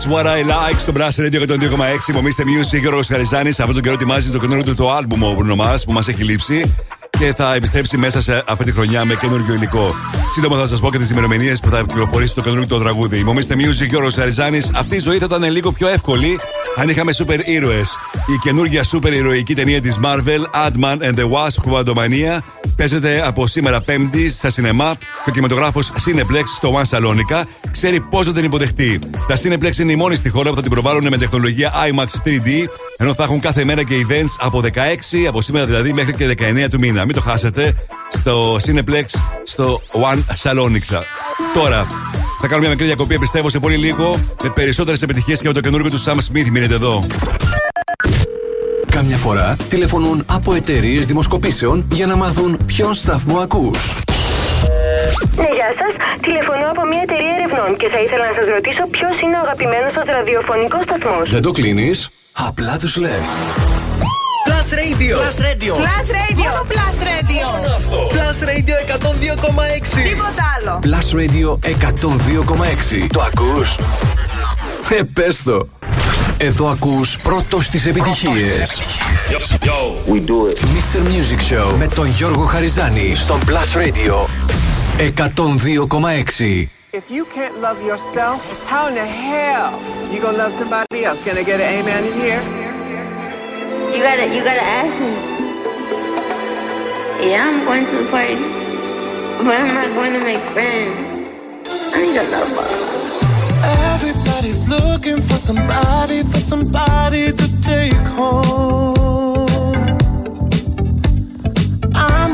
That's what I like στο Brass Radio 102,6. Μομίστε Music, Γιώργο Χαριζάνης. Αυτόν τον καιρό ετοιμάζει το καινούριο του το album ο Bruno Mars που μας έχει λείψει και θα επιστρέψει μέσα σε αυτή τη χρονιά με καινούργιο υλικό. Σύντομα θα σας πω και τις ημερομηνίες που θα κυκλοφορήσει το καινούργιο το τραγούδι. Μομίστε Music, Γιώργο Χαριζάνης. Αυτή η ζωή θα ήταν λίγο πιο εύκολη αν είχαμε σούπερ ήρωες. Η καινούργια σούπερ ηρωική ταινία της Marvel, Ant-Man and the Wasp Quantumania, παίζεται από σήμερα Πέμπτη στα σινεμά και ο κινηματογράφος Cineplex στο One Salonica ξέρει πώς να την υποδεχτεί. Τα Cineplex είναι η μόνη στη χώρα που θα την προβάλλουν με τεχνολογία IMAX 3D, ενώ θα έχουν κάθε μέρα και events από 16, από σήμερα δηλαδή μέχρι και 19 του μήνα. Μην το χάσετε στο Cineplex στο One Salonica. Τώρα, θα κάνουμε μια μικρή διακοπή, πιστεύω, σε πολύ λίγο με περισσότερες επιτυχίες και με το καινούργιο του Sam Smith. Μείνετε εδώ. Καμιά φορά τηλεφωνούν από εταιρείες δημοσκοπήσεων για να μάθουν ποιον σταθμό ακούς. Ναι, γεια σας. Τηλεφωνώ από μια εταιρεία ερευνών και θα ήθελα να σας ρωτήσω ποιος είναι ο αγαπημένος σας ραδιοφωνικός σταθμός. Δεν το κλείνεις, απλά τους λες. Plus Radio. Plus Radio. Plus Radio. Μόνο Plus Radio. Plus Radio 102,6. Τίποτα άλλο. Plus Radio 102,6. Το ακούς; Ε, πες το. Εδώ ακούς πρώτος τις επιτυχίες. We do it. Mr. Music Show με τον Γιώργο Χαριζάνη στον Plus Radio 102,6. If you can't love yourself, how in the hell you gonna love somebody else? Can I get an amen in here? You gotta, you gotta ask me. Yeah, I'm going to the party, but I'm not going to make friends. I need a lover. Everybody's looking for somebody, for somebody to take home.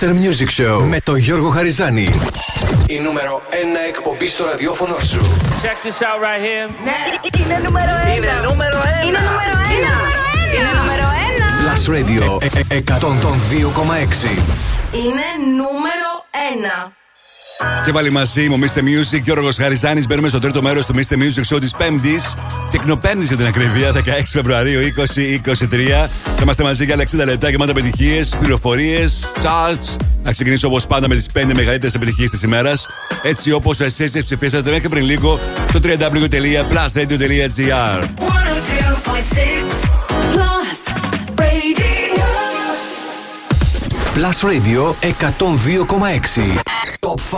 Mr. Music Show με τον Γιώργο Χαριζάνη. Η νούμερο 1 εκπομπή στο ραδιόφωνο σου. Check this out right here. Είναι νούμερο 1. Είναι νούμερο ένα. Είναι νούμερο 1. Είναι νούμερο 1. Plus Radio ε- ε- 102,6. Είναι νούμερο 1. Και πάλι μαζί μου, Mr. Music, Γιώργος Χαριζάνης. Μπαίνουμε στο τρίτο μέρος του Mr. Music Show της Πέμπτης. Τσικνοπέμπτη για την ακρίβεια, 16 Φεβρουαρίου 2023. Θα είμαστε μαζί για άλλα 60 λεπτά γεμάτα επιτυχίες, πληροφορίες, charts. Να ξεκινήσω όπως πάντα με τις 5 μεγαλύτερες επιτυχίες της ημέρας. Έτσι όπως εσείς τις ψηφίσατε μέχρι πριν λίγο στο www.plusradio.gr. 102.6 Plus Radio. Plus Radio 102,6. Top 5.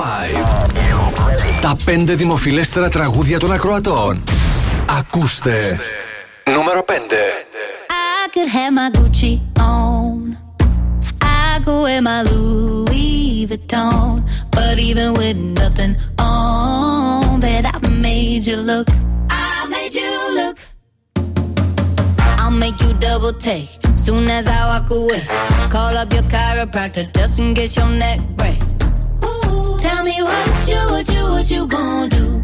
Τα 5 δημοφιλέστερα τραγούδια των ακροατών. Ακούστε. Νούμερο 5. I could have my Gucci on. I could wear my Louis Vuitton. But even with nothing on, bet I made you look. I made you look. I'll make you double take. Soon as I walk away, call up your chiropractor just in case your neck break. Ooh, tell me what you, what you, what you gonna do?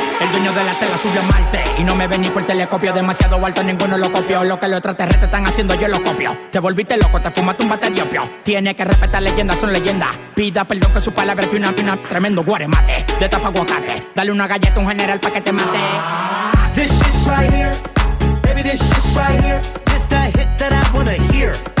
el dueño de la tela subió a Marte Y no me ven ni por telescopio. Demasiado alto, ninguno lo copió. Lo que los extraterrestres están haciendo, yo lo copio. Te volviste loco, te fumaste un bate de opio. Tiene que respetar leyendas, son leyendas Pida perdón que su palabra es una, una tremendo guaremate. De tapa aguacate. Dale una galleta a un general pa' que te mate. This shit's right here. Baby, this shit's right here. This hit that I wanna hear.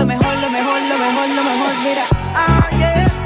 mejor,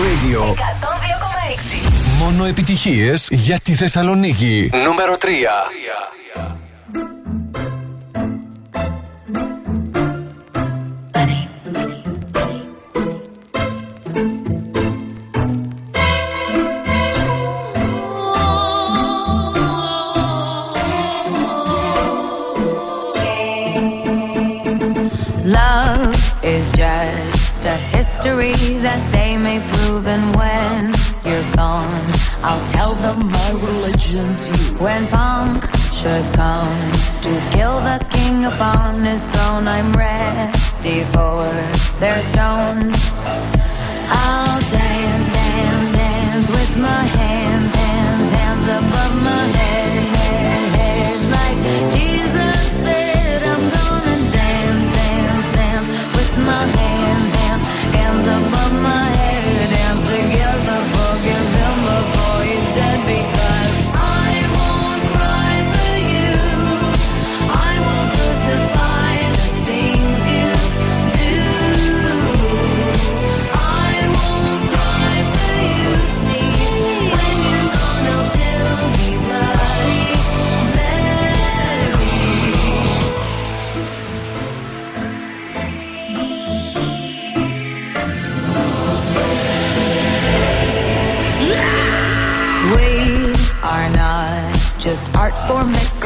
Plus Radio. Μόνο επιτυχίες για τη Θεσσαλονίκη. Νούμερο 3. There's stones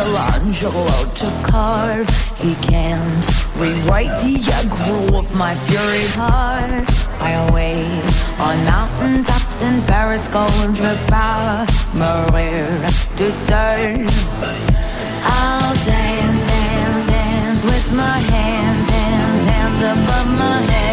Michelangelo to carve. He can't rewrite the aggro of my fury heart. I'll wait on mountain tops in Paris, Gondra, Maria to turn. I'll dance, dance, dance with my hands, hands, hands above my head,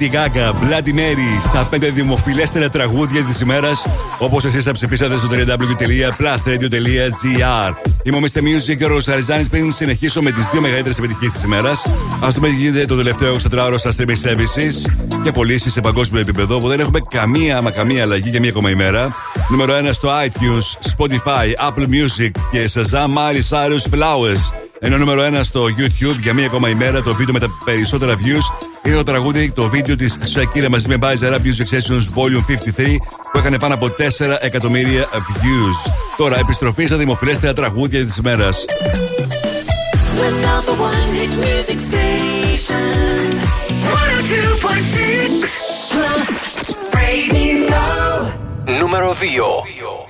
Lady Gaga, Bloody Mary στα 5 δημοφιλέστερα τραγούδια της ημέρας, όπως εσείς θα ψηφίσατε στο www.plusradio.gr. Είμαι ο Mr. Music και ο Ροσαριζάνη. Πριν συνεχίσω με τις δύο μεγαλύτερες επιτυχίες της ημέρας, ας δούμε τι γίνεται το τελευταίο 24ωρο στα streaming services και πωλήσεις σε παγκόσμιο επίπεδο, που δεν έχουμε καμία μα καμία αλλαγή για μία ακόμα ημέρα. Νούμερο 1 στο iTunes, Spotify, Apple Music και Shazam Mari Cyrus Flowers. Ενώ νούμερο 1 στο YouTube για μία ακόμα ημέρα το βίντεο με τα περισσότερα views είναι το τραγούδι, το βίντεο της Shakira μαζί με Bizer Music Sessions Volume 53 που έκανε πάνω από 4 εκατομμύρια views. Τώρα επιστροφή στα δημοφιλέστερα τραγούδια της ημέρα. The number one hit music station. 102.6 Plus Radio. Νούμερο 2.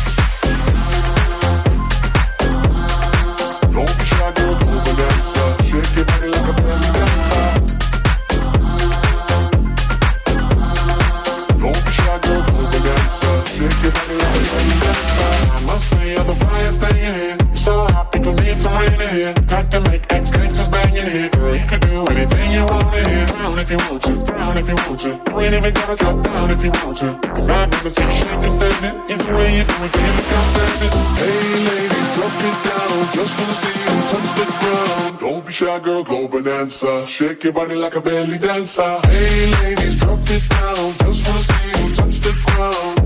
The flyest thing in here. So hot, people need some rain in here. Time to make ex gangsters bang in here. Girl, you can do anything you want in here. Down if you want to, down if you want to. You ain't even gotta drop down if you want to. Cause I've never seen you shake and standing. Either way you do it, you look outstanding. Hey ladies, drop it down. Just wanna see you touch the ground. Don't be shy, girl, go bonanza. Shake your body like a belly dancer. Hey ladies, drop it down. Just wanna see you touch the ground.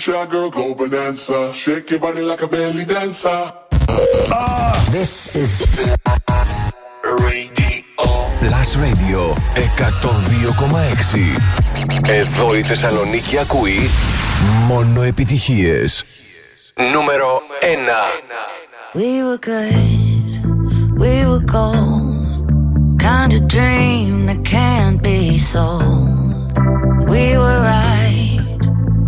Shy, girl, go bonanza. Shake your body like a belly dancer. This is Plus Radio 102,6 Εδώ η Θεσσαλονίκη ακούει μόνο επιτυχίες Νούμερο 1 We were good, we were gold. Kind of dream that can't be sold. We were right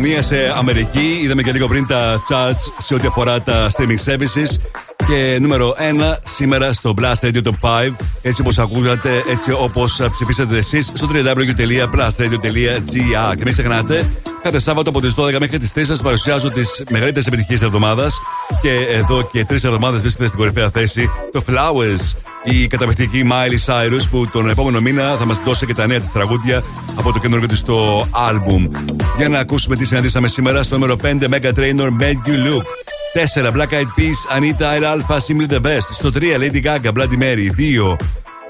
Βρετανία, σε Αμερική. Είδαμε και λίγο πριν τα charts σε ό,τι αφορά τα streaming services. Και νούμερο 1 σήμερα στο Blast Radio Top 5. Έτσι όπως ακούγατε, έτσι όπως ψηφίσατε εσείς στο www.blastradio.gr. Και μην ξεχνάτε, κάθε Σάββατο από τις 12 μέχρι τις 3 σας παρουσιάζω τις μεγαλύτερες επιτυχίες της εβδομάδας. Και εδώ και τρεις εβδομάδες βρίσκεται στην κορυφαία θέση το Flowers. Η καταπληκτική Miley Cyrus που τον επόμενο μήνα θα μας δώσει και τα νέα της τραγούδια από το καινούργιο της το album. Για να ακούσουμε τι συναντήσαμε σήμερα στο νούμερο 5 Mega Trainer Made You Look. 4 Black Eyed Peas Anita El Alpha Simply the Best. Στο 3 Lady Gaga Bloody Mary. 2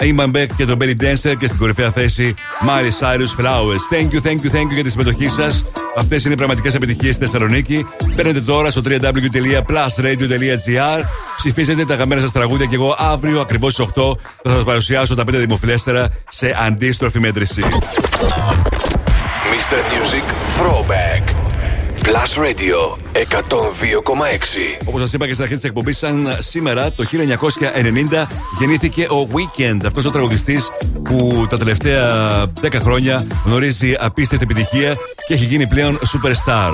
Ayman Beck και τον Belly Dancer και στην κορυφαία θέση Miley Cyrus Flowers. Thank you, thank you, thank you για τη συμμετοχή σας. Αυτές είναι οι πραγματικές επιτυχίες στη Θεσσαλονίκη. Μπαίνετε τώρα στο www.plusradio.gr. Ψηφίσετε τα αγαπημένα σας τραγούδια και εγώ αύριο ακριβώς στις 8 θα σας παρουσιάσω τα 5 δημοφιλέστερα σε αντίστροφη μέτρηση. Mr. Music Throwback. Plus Radio 102,6. Όπως σας είπα και στην αρχή της εκπομπής, σαν σήμερα το 1990 γεννήθηκε ο Weekend. Αυτός ο τραγουδιστής που τα τελευταία 10 χρόνια γνωρίζει απίστευτη επιτυχία και έχει γίνει πλέον superstar.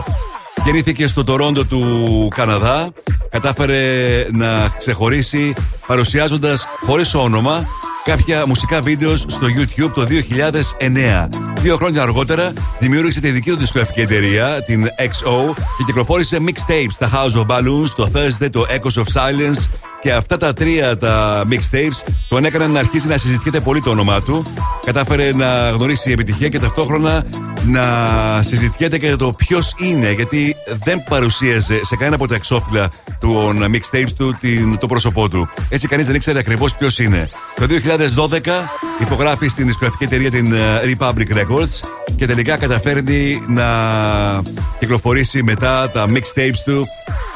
Γεννήθηκε στο Τορόντο του Καναδά. Κατάφερε να ξεχωρίσει παρουσιάζοντας χωρίς όνομα κάποια μουσικά βίντεος στο YouTube το 2009. Δύο χρόνια αργότερα δημιούργησε τη δική του δισκογραφική εταιρεία, την XO, και κυκλοφόρησε mixtapes στα House of Balloons, το Thursday, το Echoes of Silence. Και αυτά τα τρία τα mixtapes τον έκαναν να αρχίσει να συζητιέται πολύ το όνομά του. Κατάφερε να γνωρίσει επιτυχία και ταυτόχρονα να συζητιέται και το ποιος είναι, γιατί δεν παρουσίαζε σε κανένα από τα εξώφυλλα των mixtapes του την, το πρόσωπό του. Έτσι, κανείς δεν ήξερε ακριβώς ποιος είναι. Το 2012 υπογράφει στην δισκογραφική εταιρεία την ε, Republic Records και τελικά καταφέρνει να κυκλοφορήσει μετά τα mixtapes του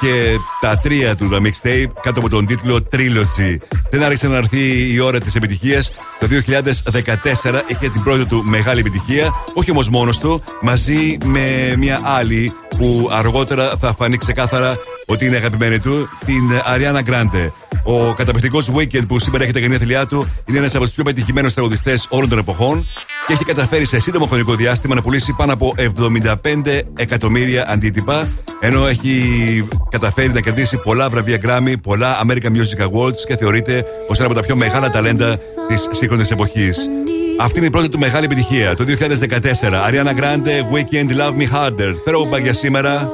και τα τρία του τα mixtape κάτω από τον τίτλο Trilogy. Δεν άρχισε να έρθει η ώρα της επιτυχίας. Το 2014 είχε την πρώτη του μεγάλη επιτυχία, όχι όμως μόνος του, μαζί με μια άλλη που αργότερα θα φανεί ξεκάθαρα ότι είναι αγαπημένη του, την Ariana Grande. Ο καταπληκτικός Weekend που σήμερα έχει τα γενέθλιά του είναι ένας από τους πιο πετυχημένους τραγουδιστές όλων των εποχών και έχει καταφέρει σε σύντομο χρονικό διάστημα να πουλήσει πάνω από 75 εκατομμύρια αντίτυπα, ενώ έχει καταφέρει να κερδίσει πολλά βραβεία Grammy, πολλά American Music Awards και θεωρείται ως ένα από τα πιο μεγάλα ταλέντα της σύγχρονης εποχής. Αυτή είναι η πρώτη του μεγάλη επιτυχία το 2014. Ariana Grande, Weekend Love Me Harder. Throwback για σήμερα.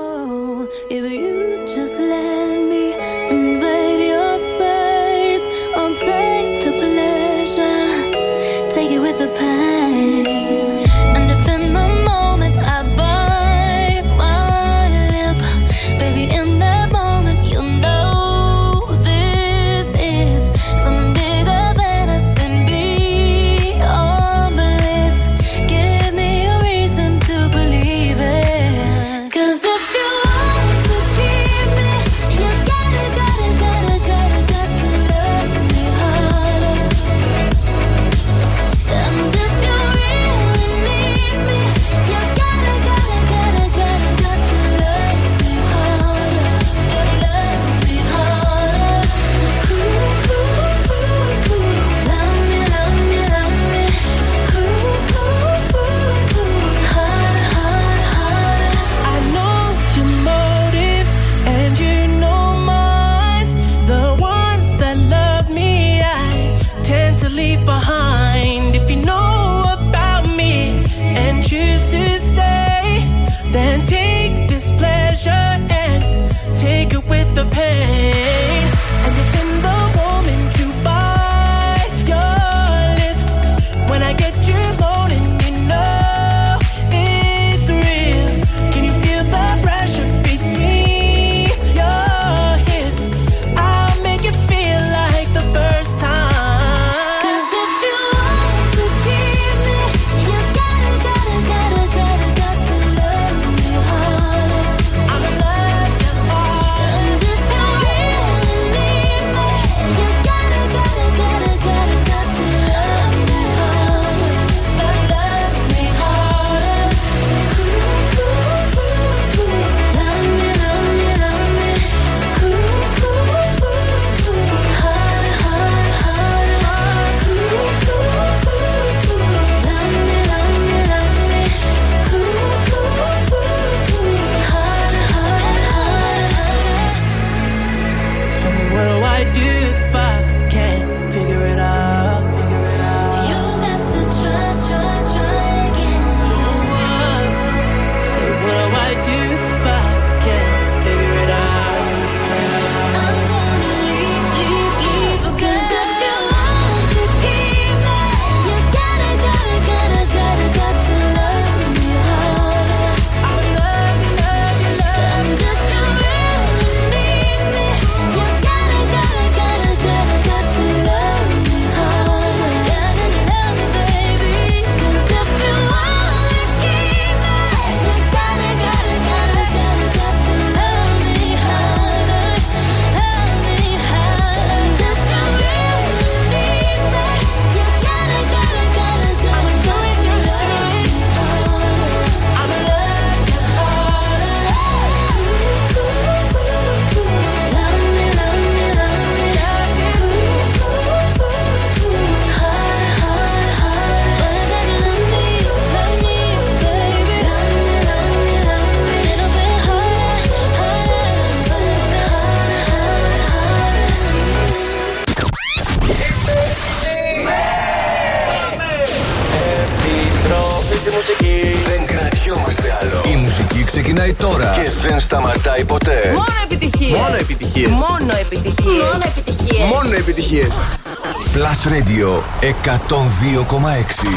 2,6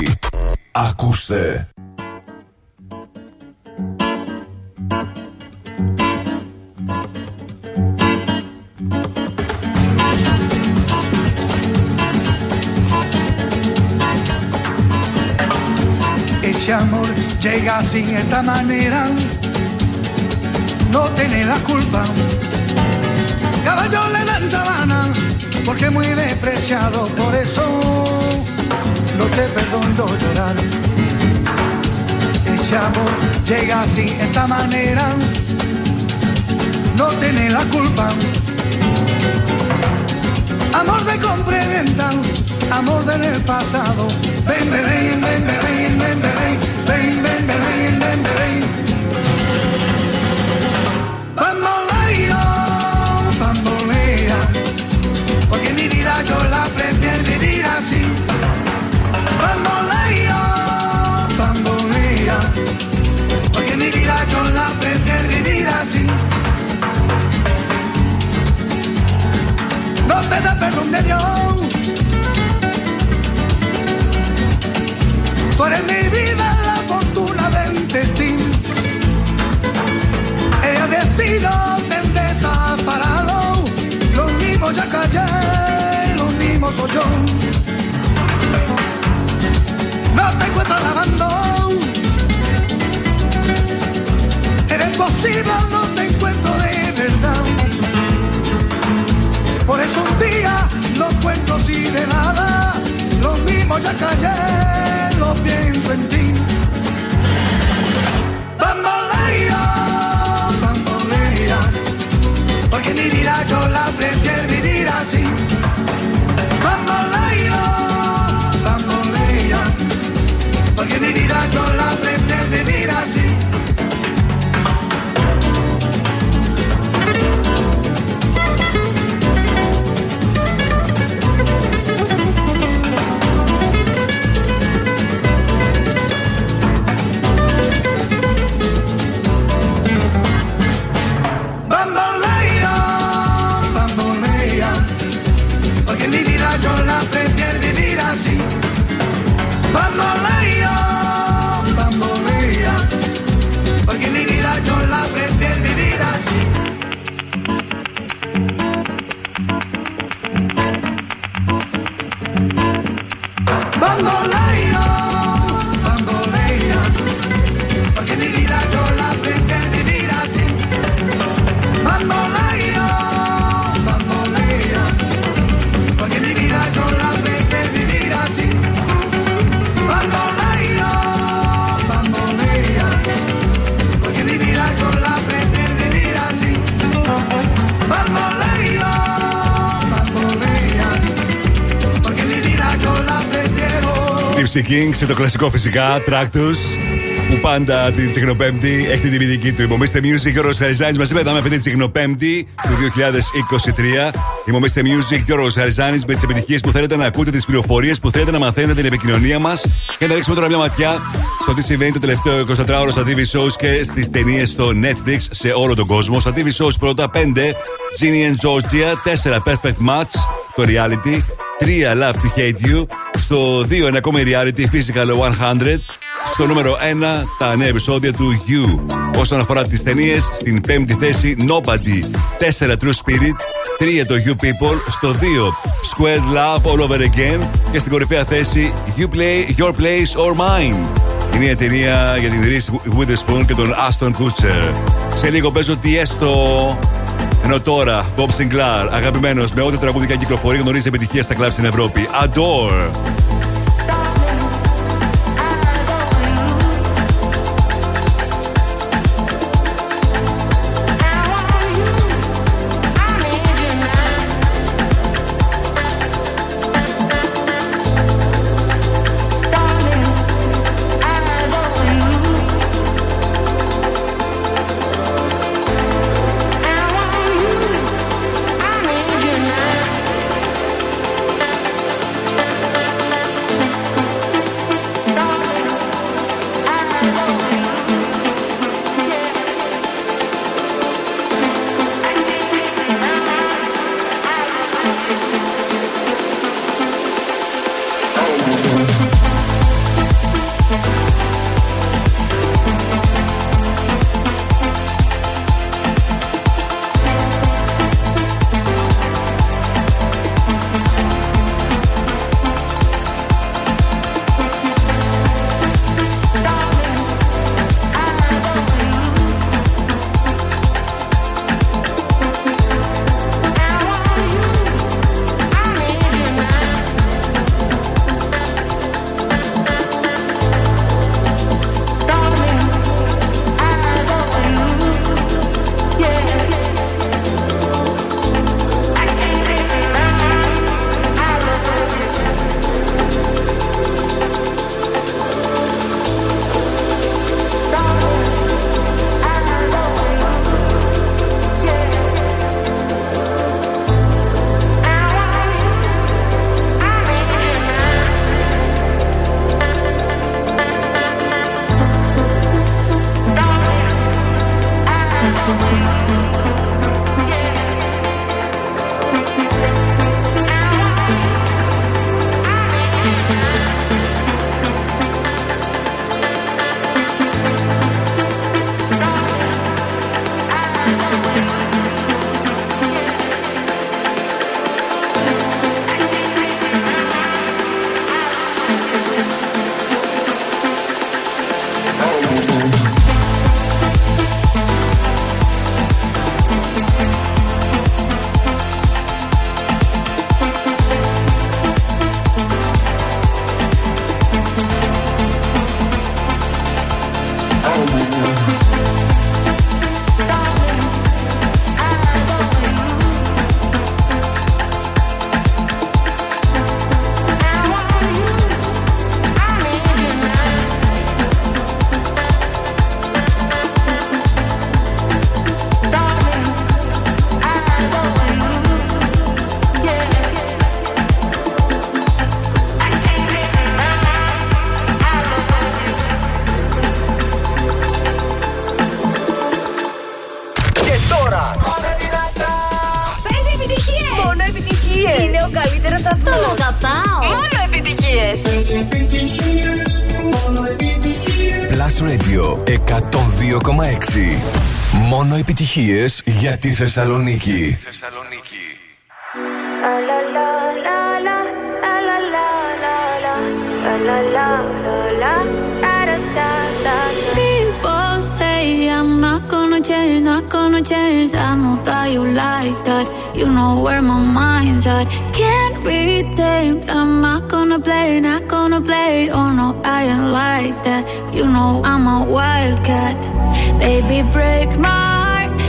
calle, lo pienso en ti. Gypsy Kings και το κλασικό φυσικά track τους που πάντα την Τσικνοπέμπτη έχει την τιμητική του. Υπομείστε Music Γιώργος Χαριζάνης μαζί πετάμε αυτή την Τσικνοπέμπτη του 2023. Υπομείστε Music Γιώργος Χαριζάνης με τις επιτυχίες που θέλετε να ακούτε, τις πληροφορίες που θέλετε να μαθαίνετε την επικοινωνία μας και να ρίξουμε τώρα μια ματιά στο τι συμβαίνει το τελευταίο 24ωρο στα TV shows και στις ταινίες στο Netflix σε όλο τον κόσμο. Στα TV shows πρώτα 5 Ginny and Georgia, 4 Perfect Match, το reality, 3 Love to Hate You, στο 2 ένα ακόμη reality Physical 100, στο νούμερο 1 τα νέα επεισόδια του You. Όσον αφορά τις ταινίες, στην πέμπτη θέση Nobody, 4 True Spirit, 3 το You People, στο 2 Squared Love All Over Again και στην κορυφαία θέση You Play Your Place or Mine. Είναι η ταινία για την Reese Witherspoon και τον Aston Kutcher. Σε λίγο παίζω τι έστω ενώ τώρα, Bob Sinclair, αγαπημένος με ό,τι τραγουδικά κυκλοφορεί, γνωρίζει επιτυχία στα κλαμπ στην Ευρώπη. Adore! επιτυχίες για τη Θεσσαλονίκη. I'm not gonna change, not gonna change. I know that you like that. You know where my mind's at. Can't be tamed. I'm not gonna play, not gonna play. Oh no, I ain't like that. You know I'm a wildcat. Baby, break my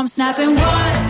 I'm snapping. one.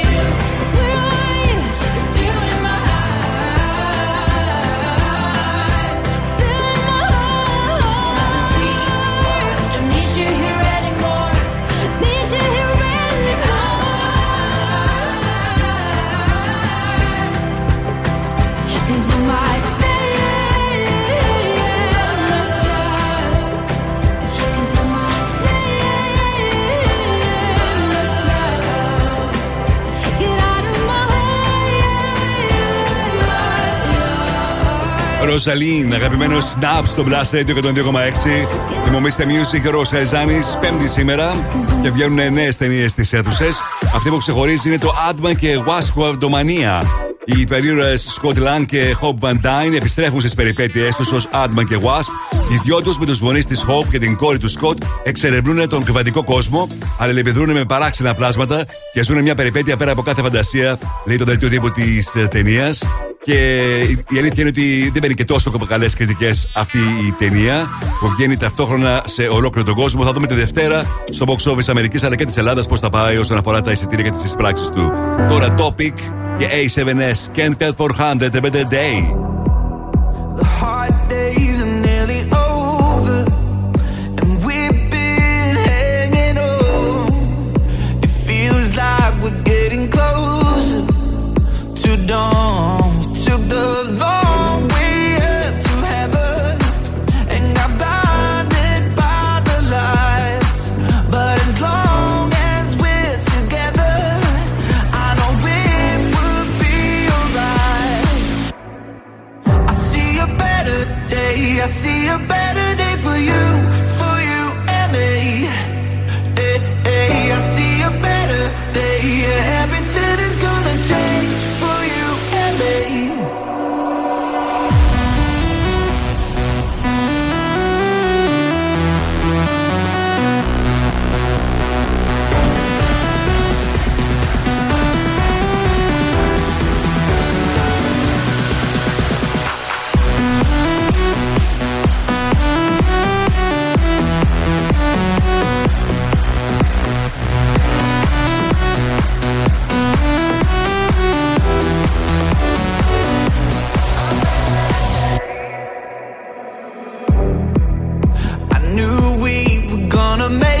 Ροζαλίν, αγαπημένο Snap στο Blast Radio 102,6. Θυμομίστε Music, ο Ροσχαριζάνη, Πέμπτη σήμερα και βγαίνουν νέες ταινίες στις αίθουσες. Αυτή που ξεχωρίζει είναι το Adman και Wasco Avdomania. Οι περίοδε Scott Lang και Hope Van Dyne επιστρέφουν στις περιπέτειές τους ως Adman και Wasp. Οι δυο τους με τους γονείς της Hope και την κόρη τους Scott εξερευνούν τον κρυβαντικό κόσμο, αλληλεπιδρούν με παράξενα πλάσματα και ζουν μια περιπέτεια πέρα από κάθε φαντασία, λέει το δελτίο τύπου της ταινίας. Και η αλήθεια είναι ότι δεν παίρνει και τόσο καλές κριτικές αυτή η ταινία που βγαίνει ταυτόχρονα σε ολόκληρο τον κόσμο. Θα δούμε τη Δευτέρα στο box office Αμερικής αλλά και της Ελλάδας πώς θα πάει όσον αφορά τα εισιτήρια και τις εισπράξεις του. Τώρα Topic και A7S Can't Get 400 a better day. amazing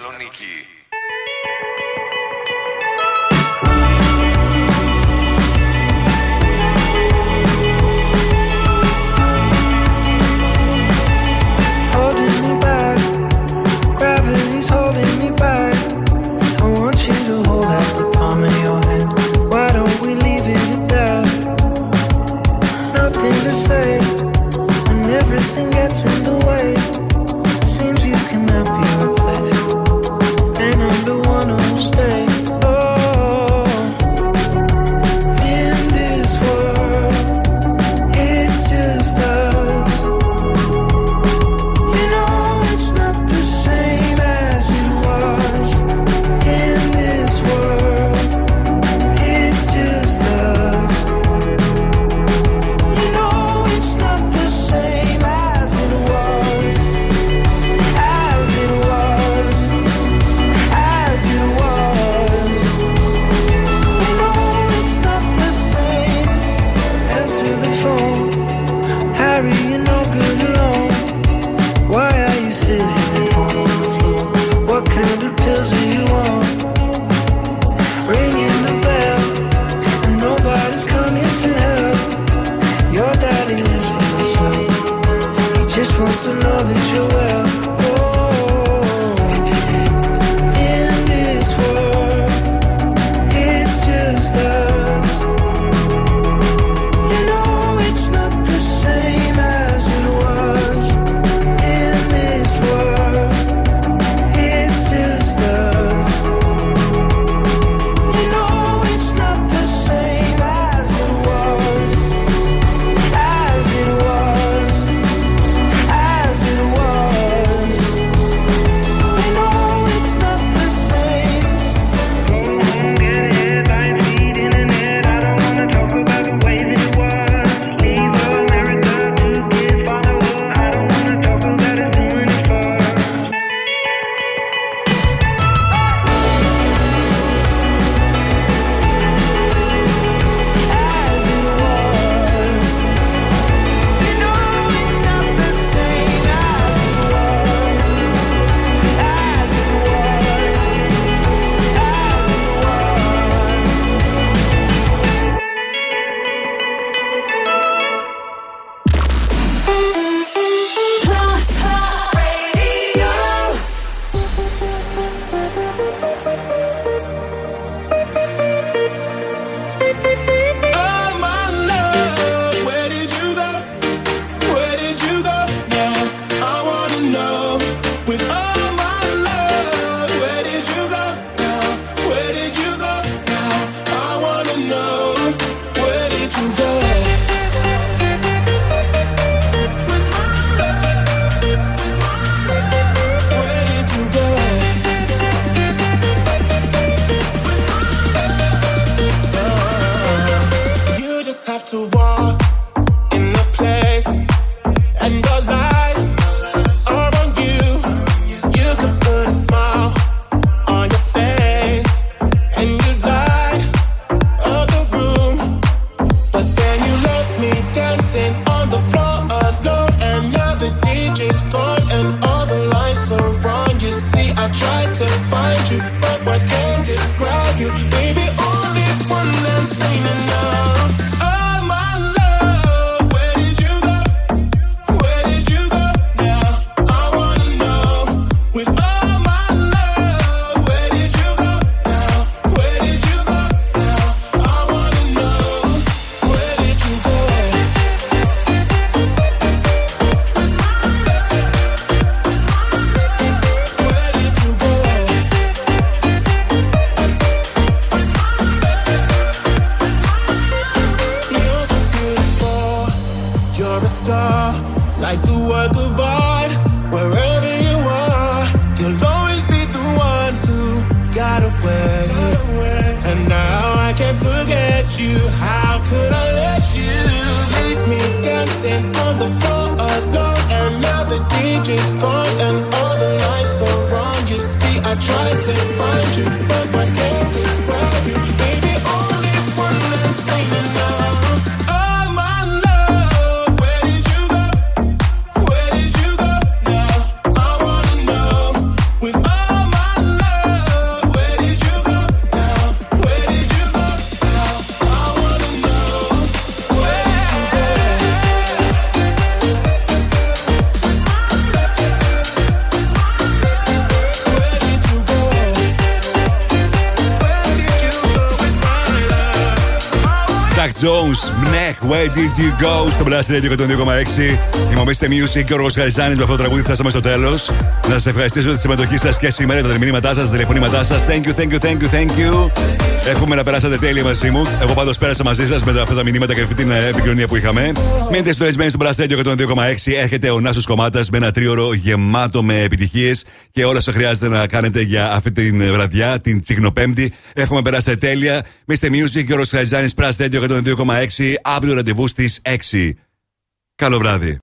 You go? Στο Blast Radio 102,6. Θυμομίστε Music και ο Ρογο Χαριζάνη με αυτό το τραγούδι φτάσαμε στο τέλος. Να σα ευχαριστήσω της συμμετοχής σας και σήμερα, τα μηνύματά σας, τα τηλεφωνήματά σας. Thank you, thank you, thank you, thank you. Εύχομαι να περάσατε τέλεια μαζί μου. Εγώ πάντως πέρασα μαζί σας με αυτά τα μηνύματα και αυτή την ε, επικοινωνία που είχαμε. Μείνετε στο εσμένοι στο Blast Radio 102,6. Έρχεται ο Νάσος Κομμάτας με ένα τρίωρο γεμάτο με επιτυχίες και όλα όσα χρειάζεται να κάνετε για αυτή την βραδιά, την Τσικνοπέμπτη. Εύχομαι περάσετε τέλεια. Mr. Music και ο Ροσχαριζάνη Blast Radio 102,6. Αύριο ραντεβού στις 6. Καλό βράδυ.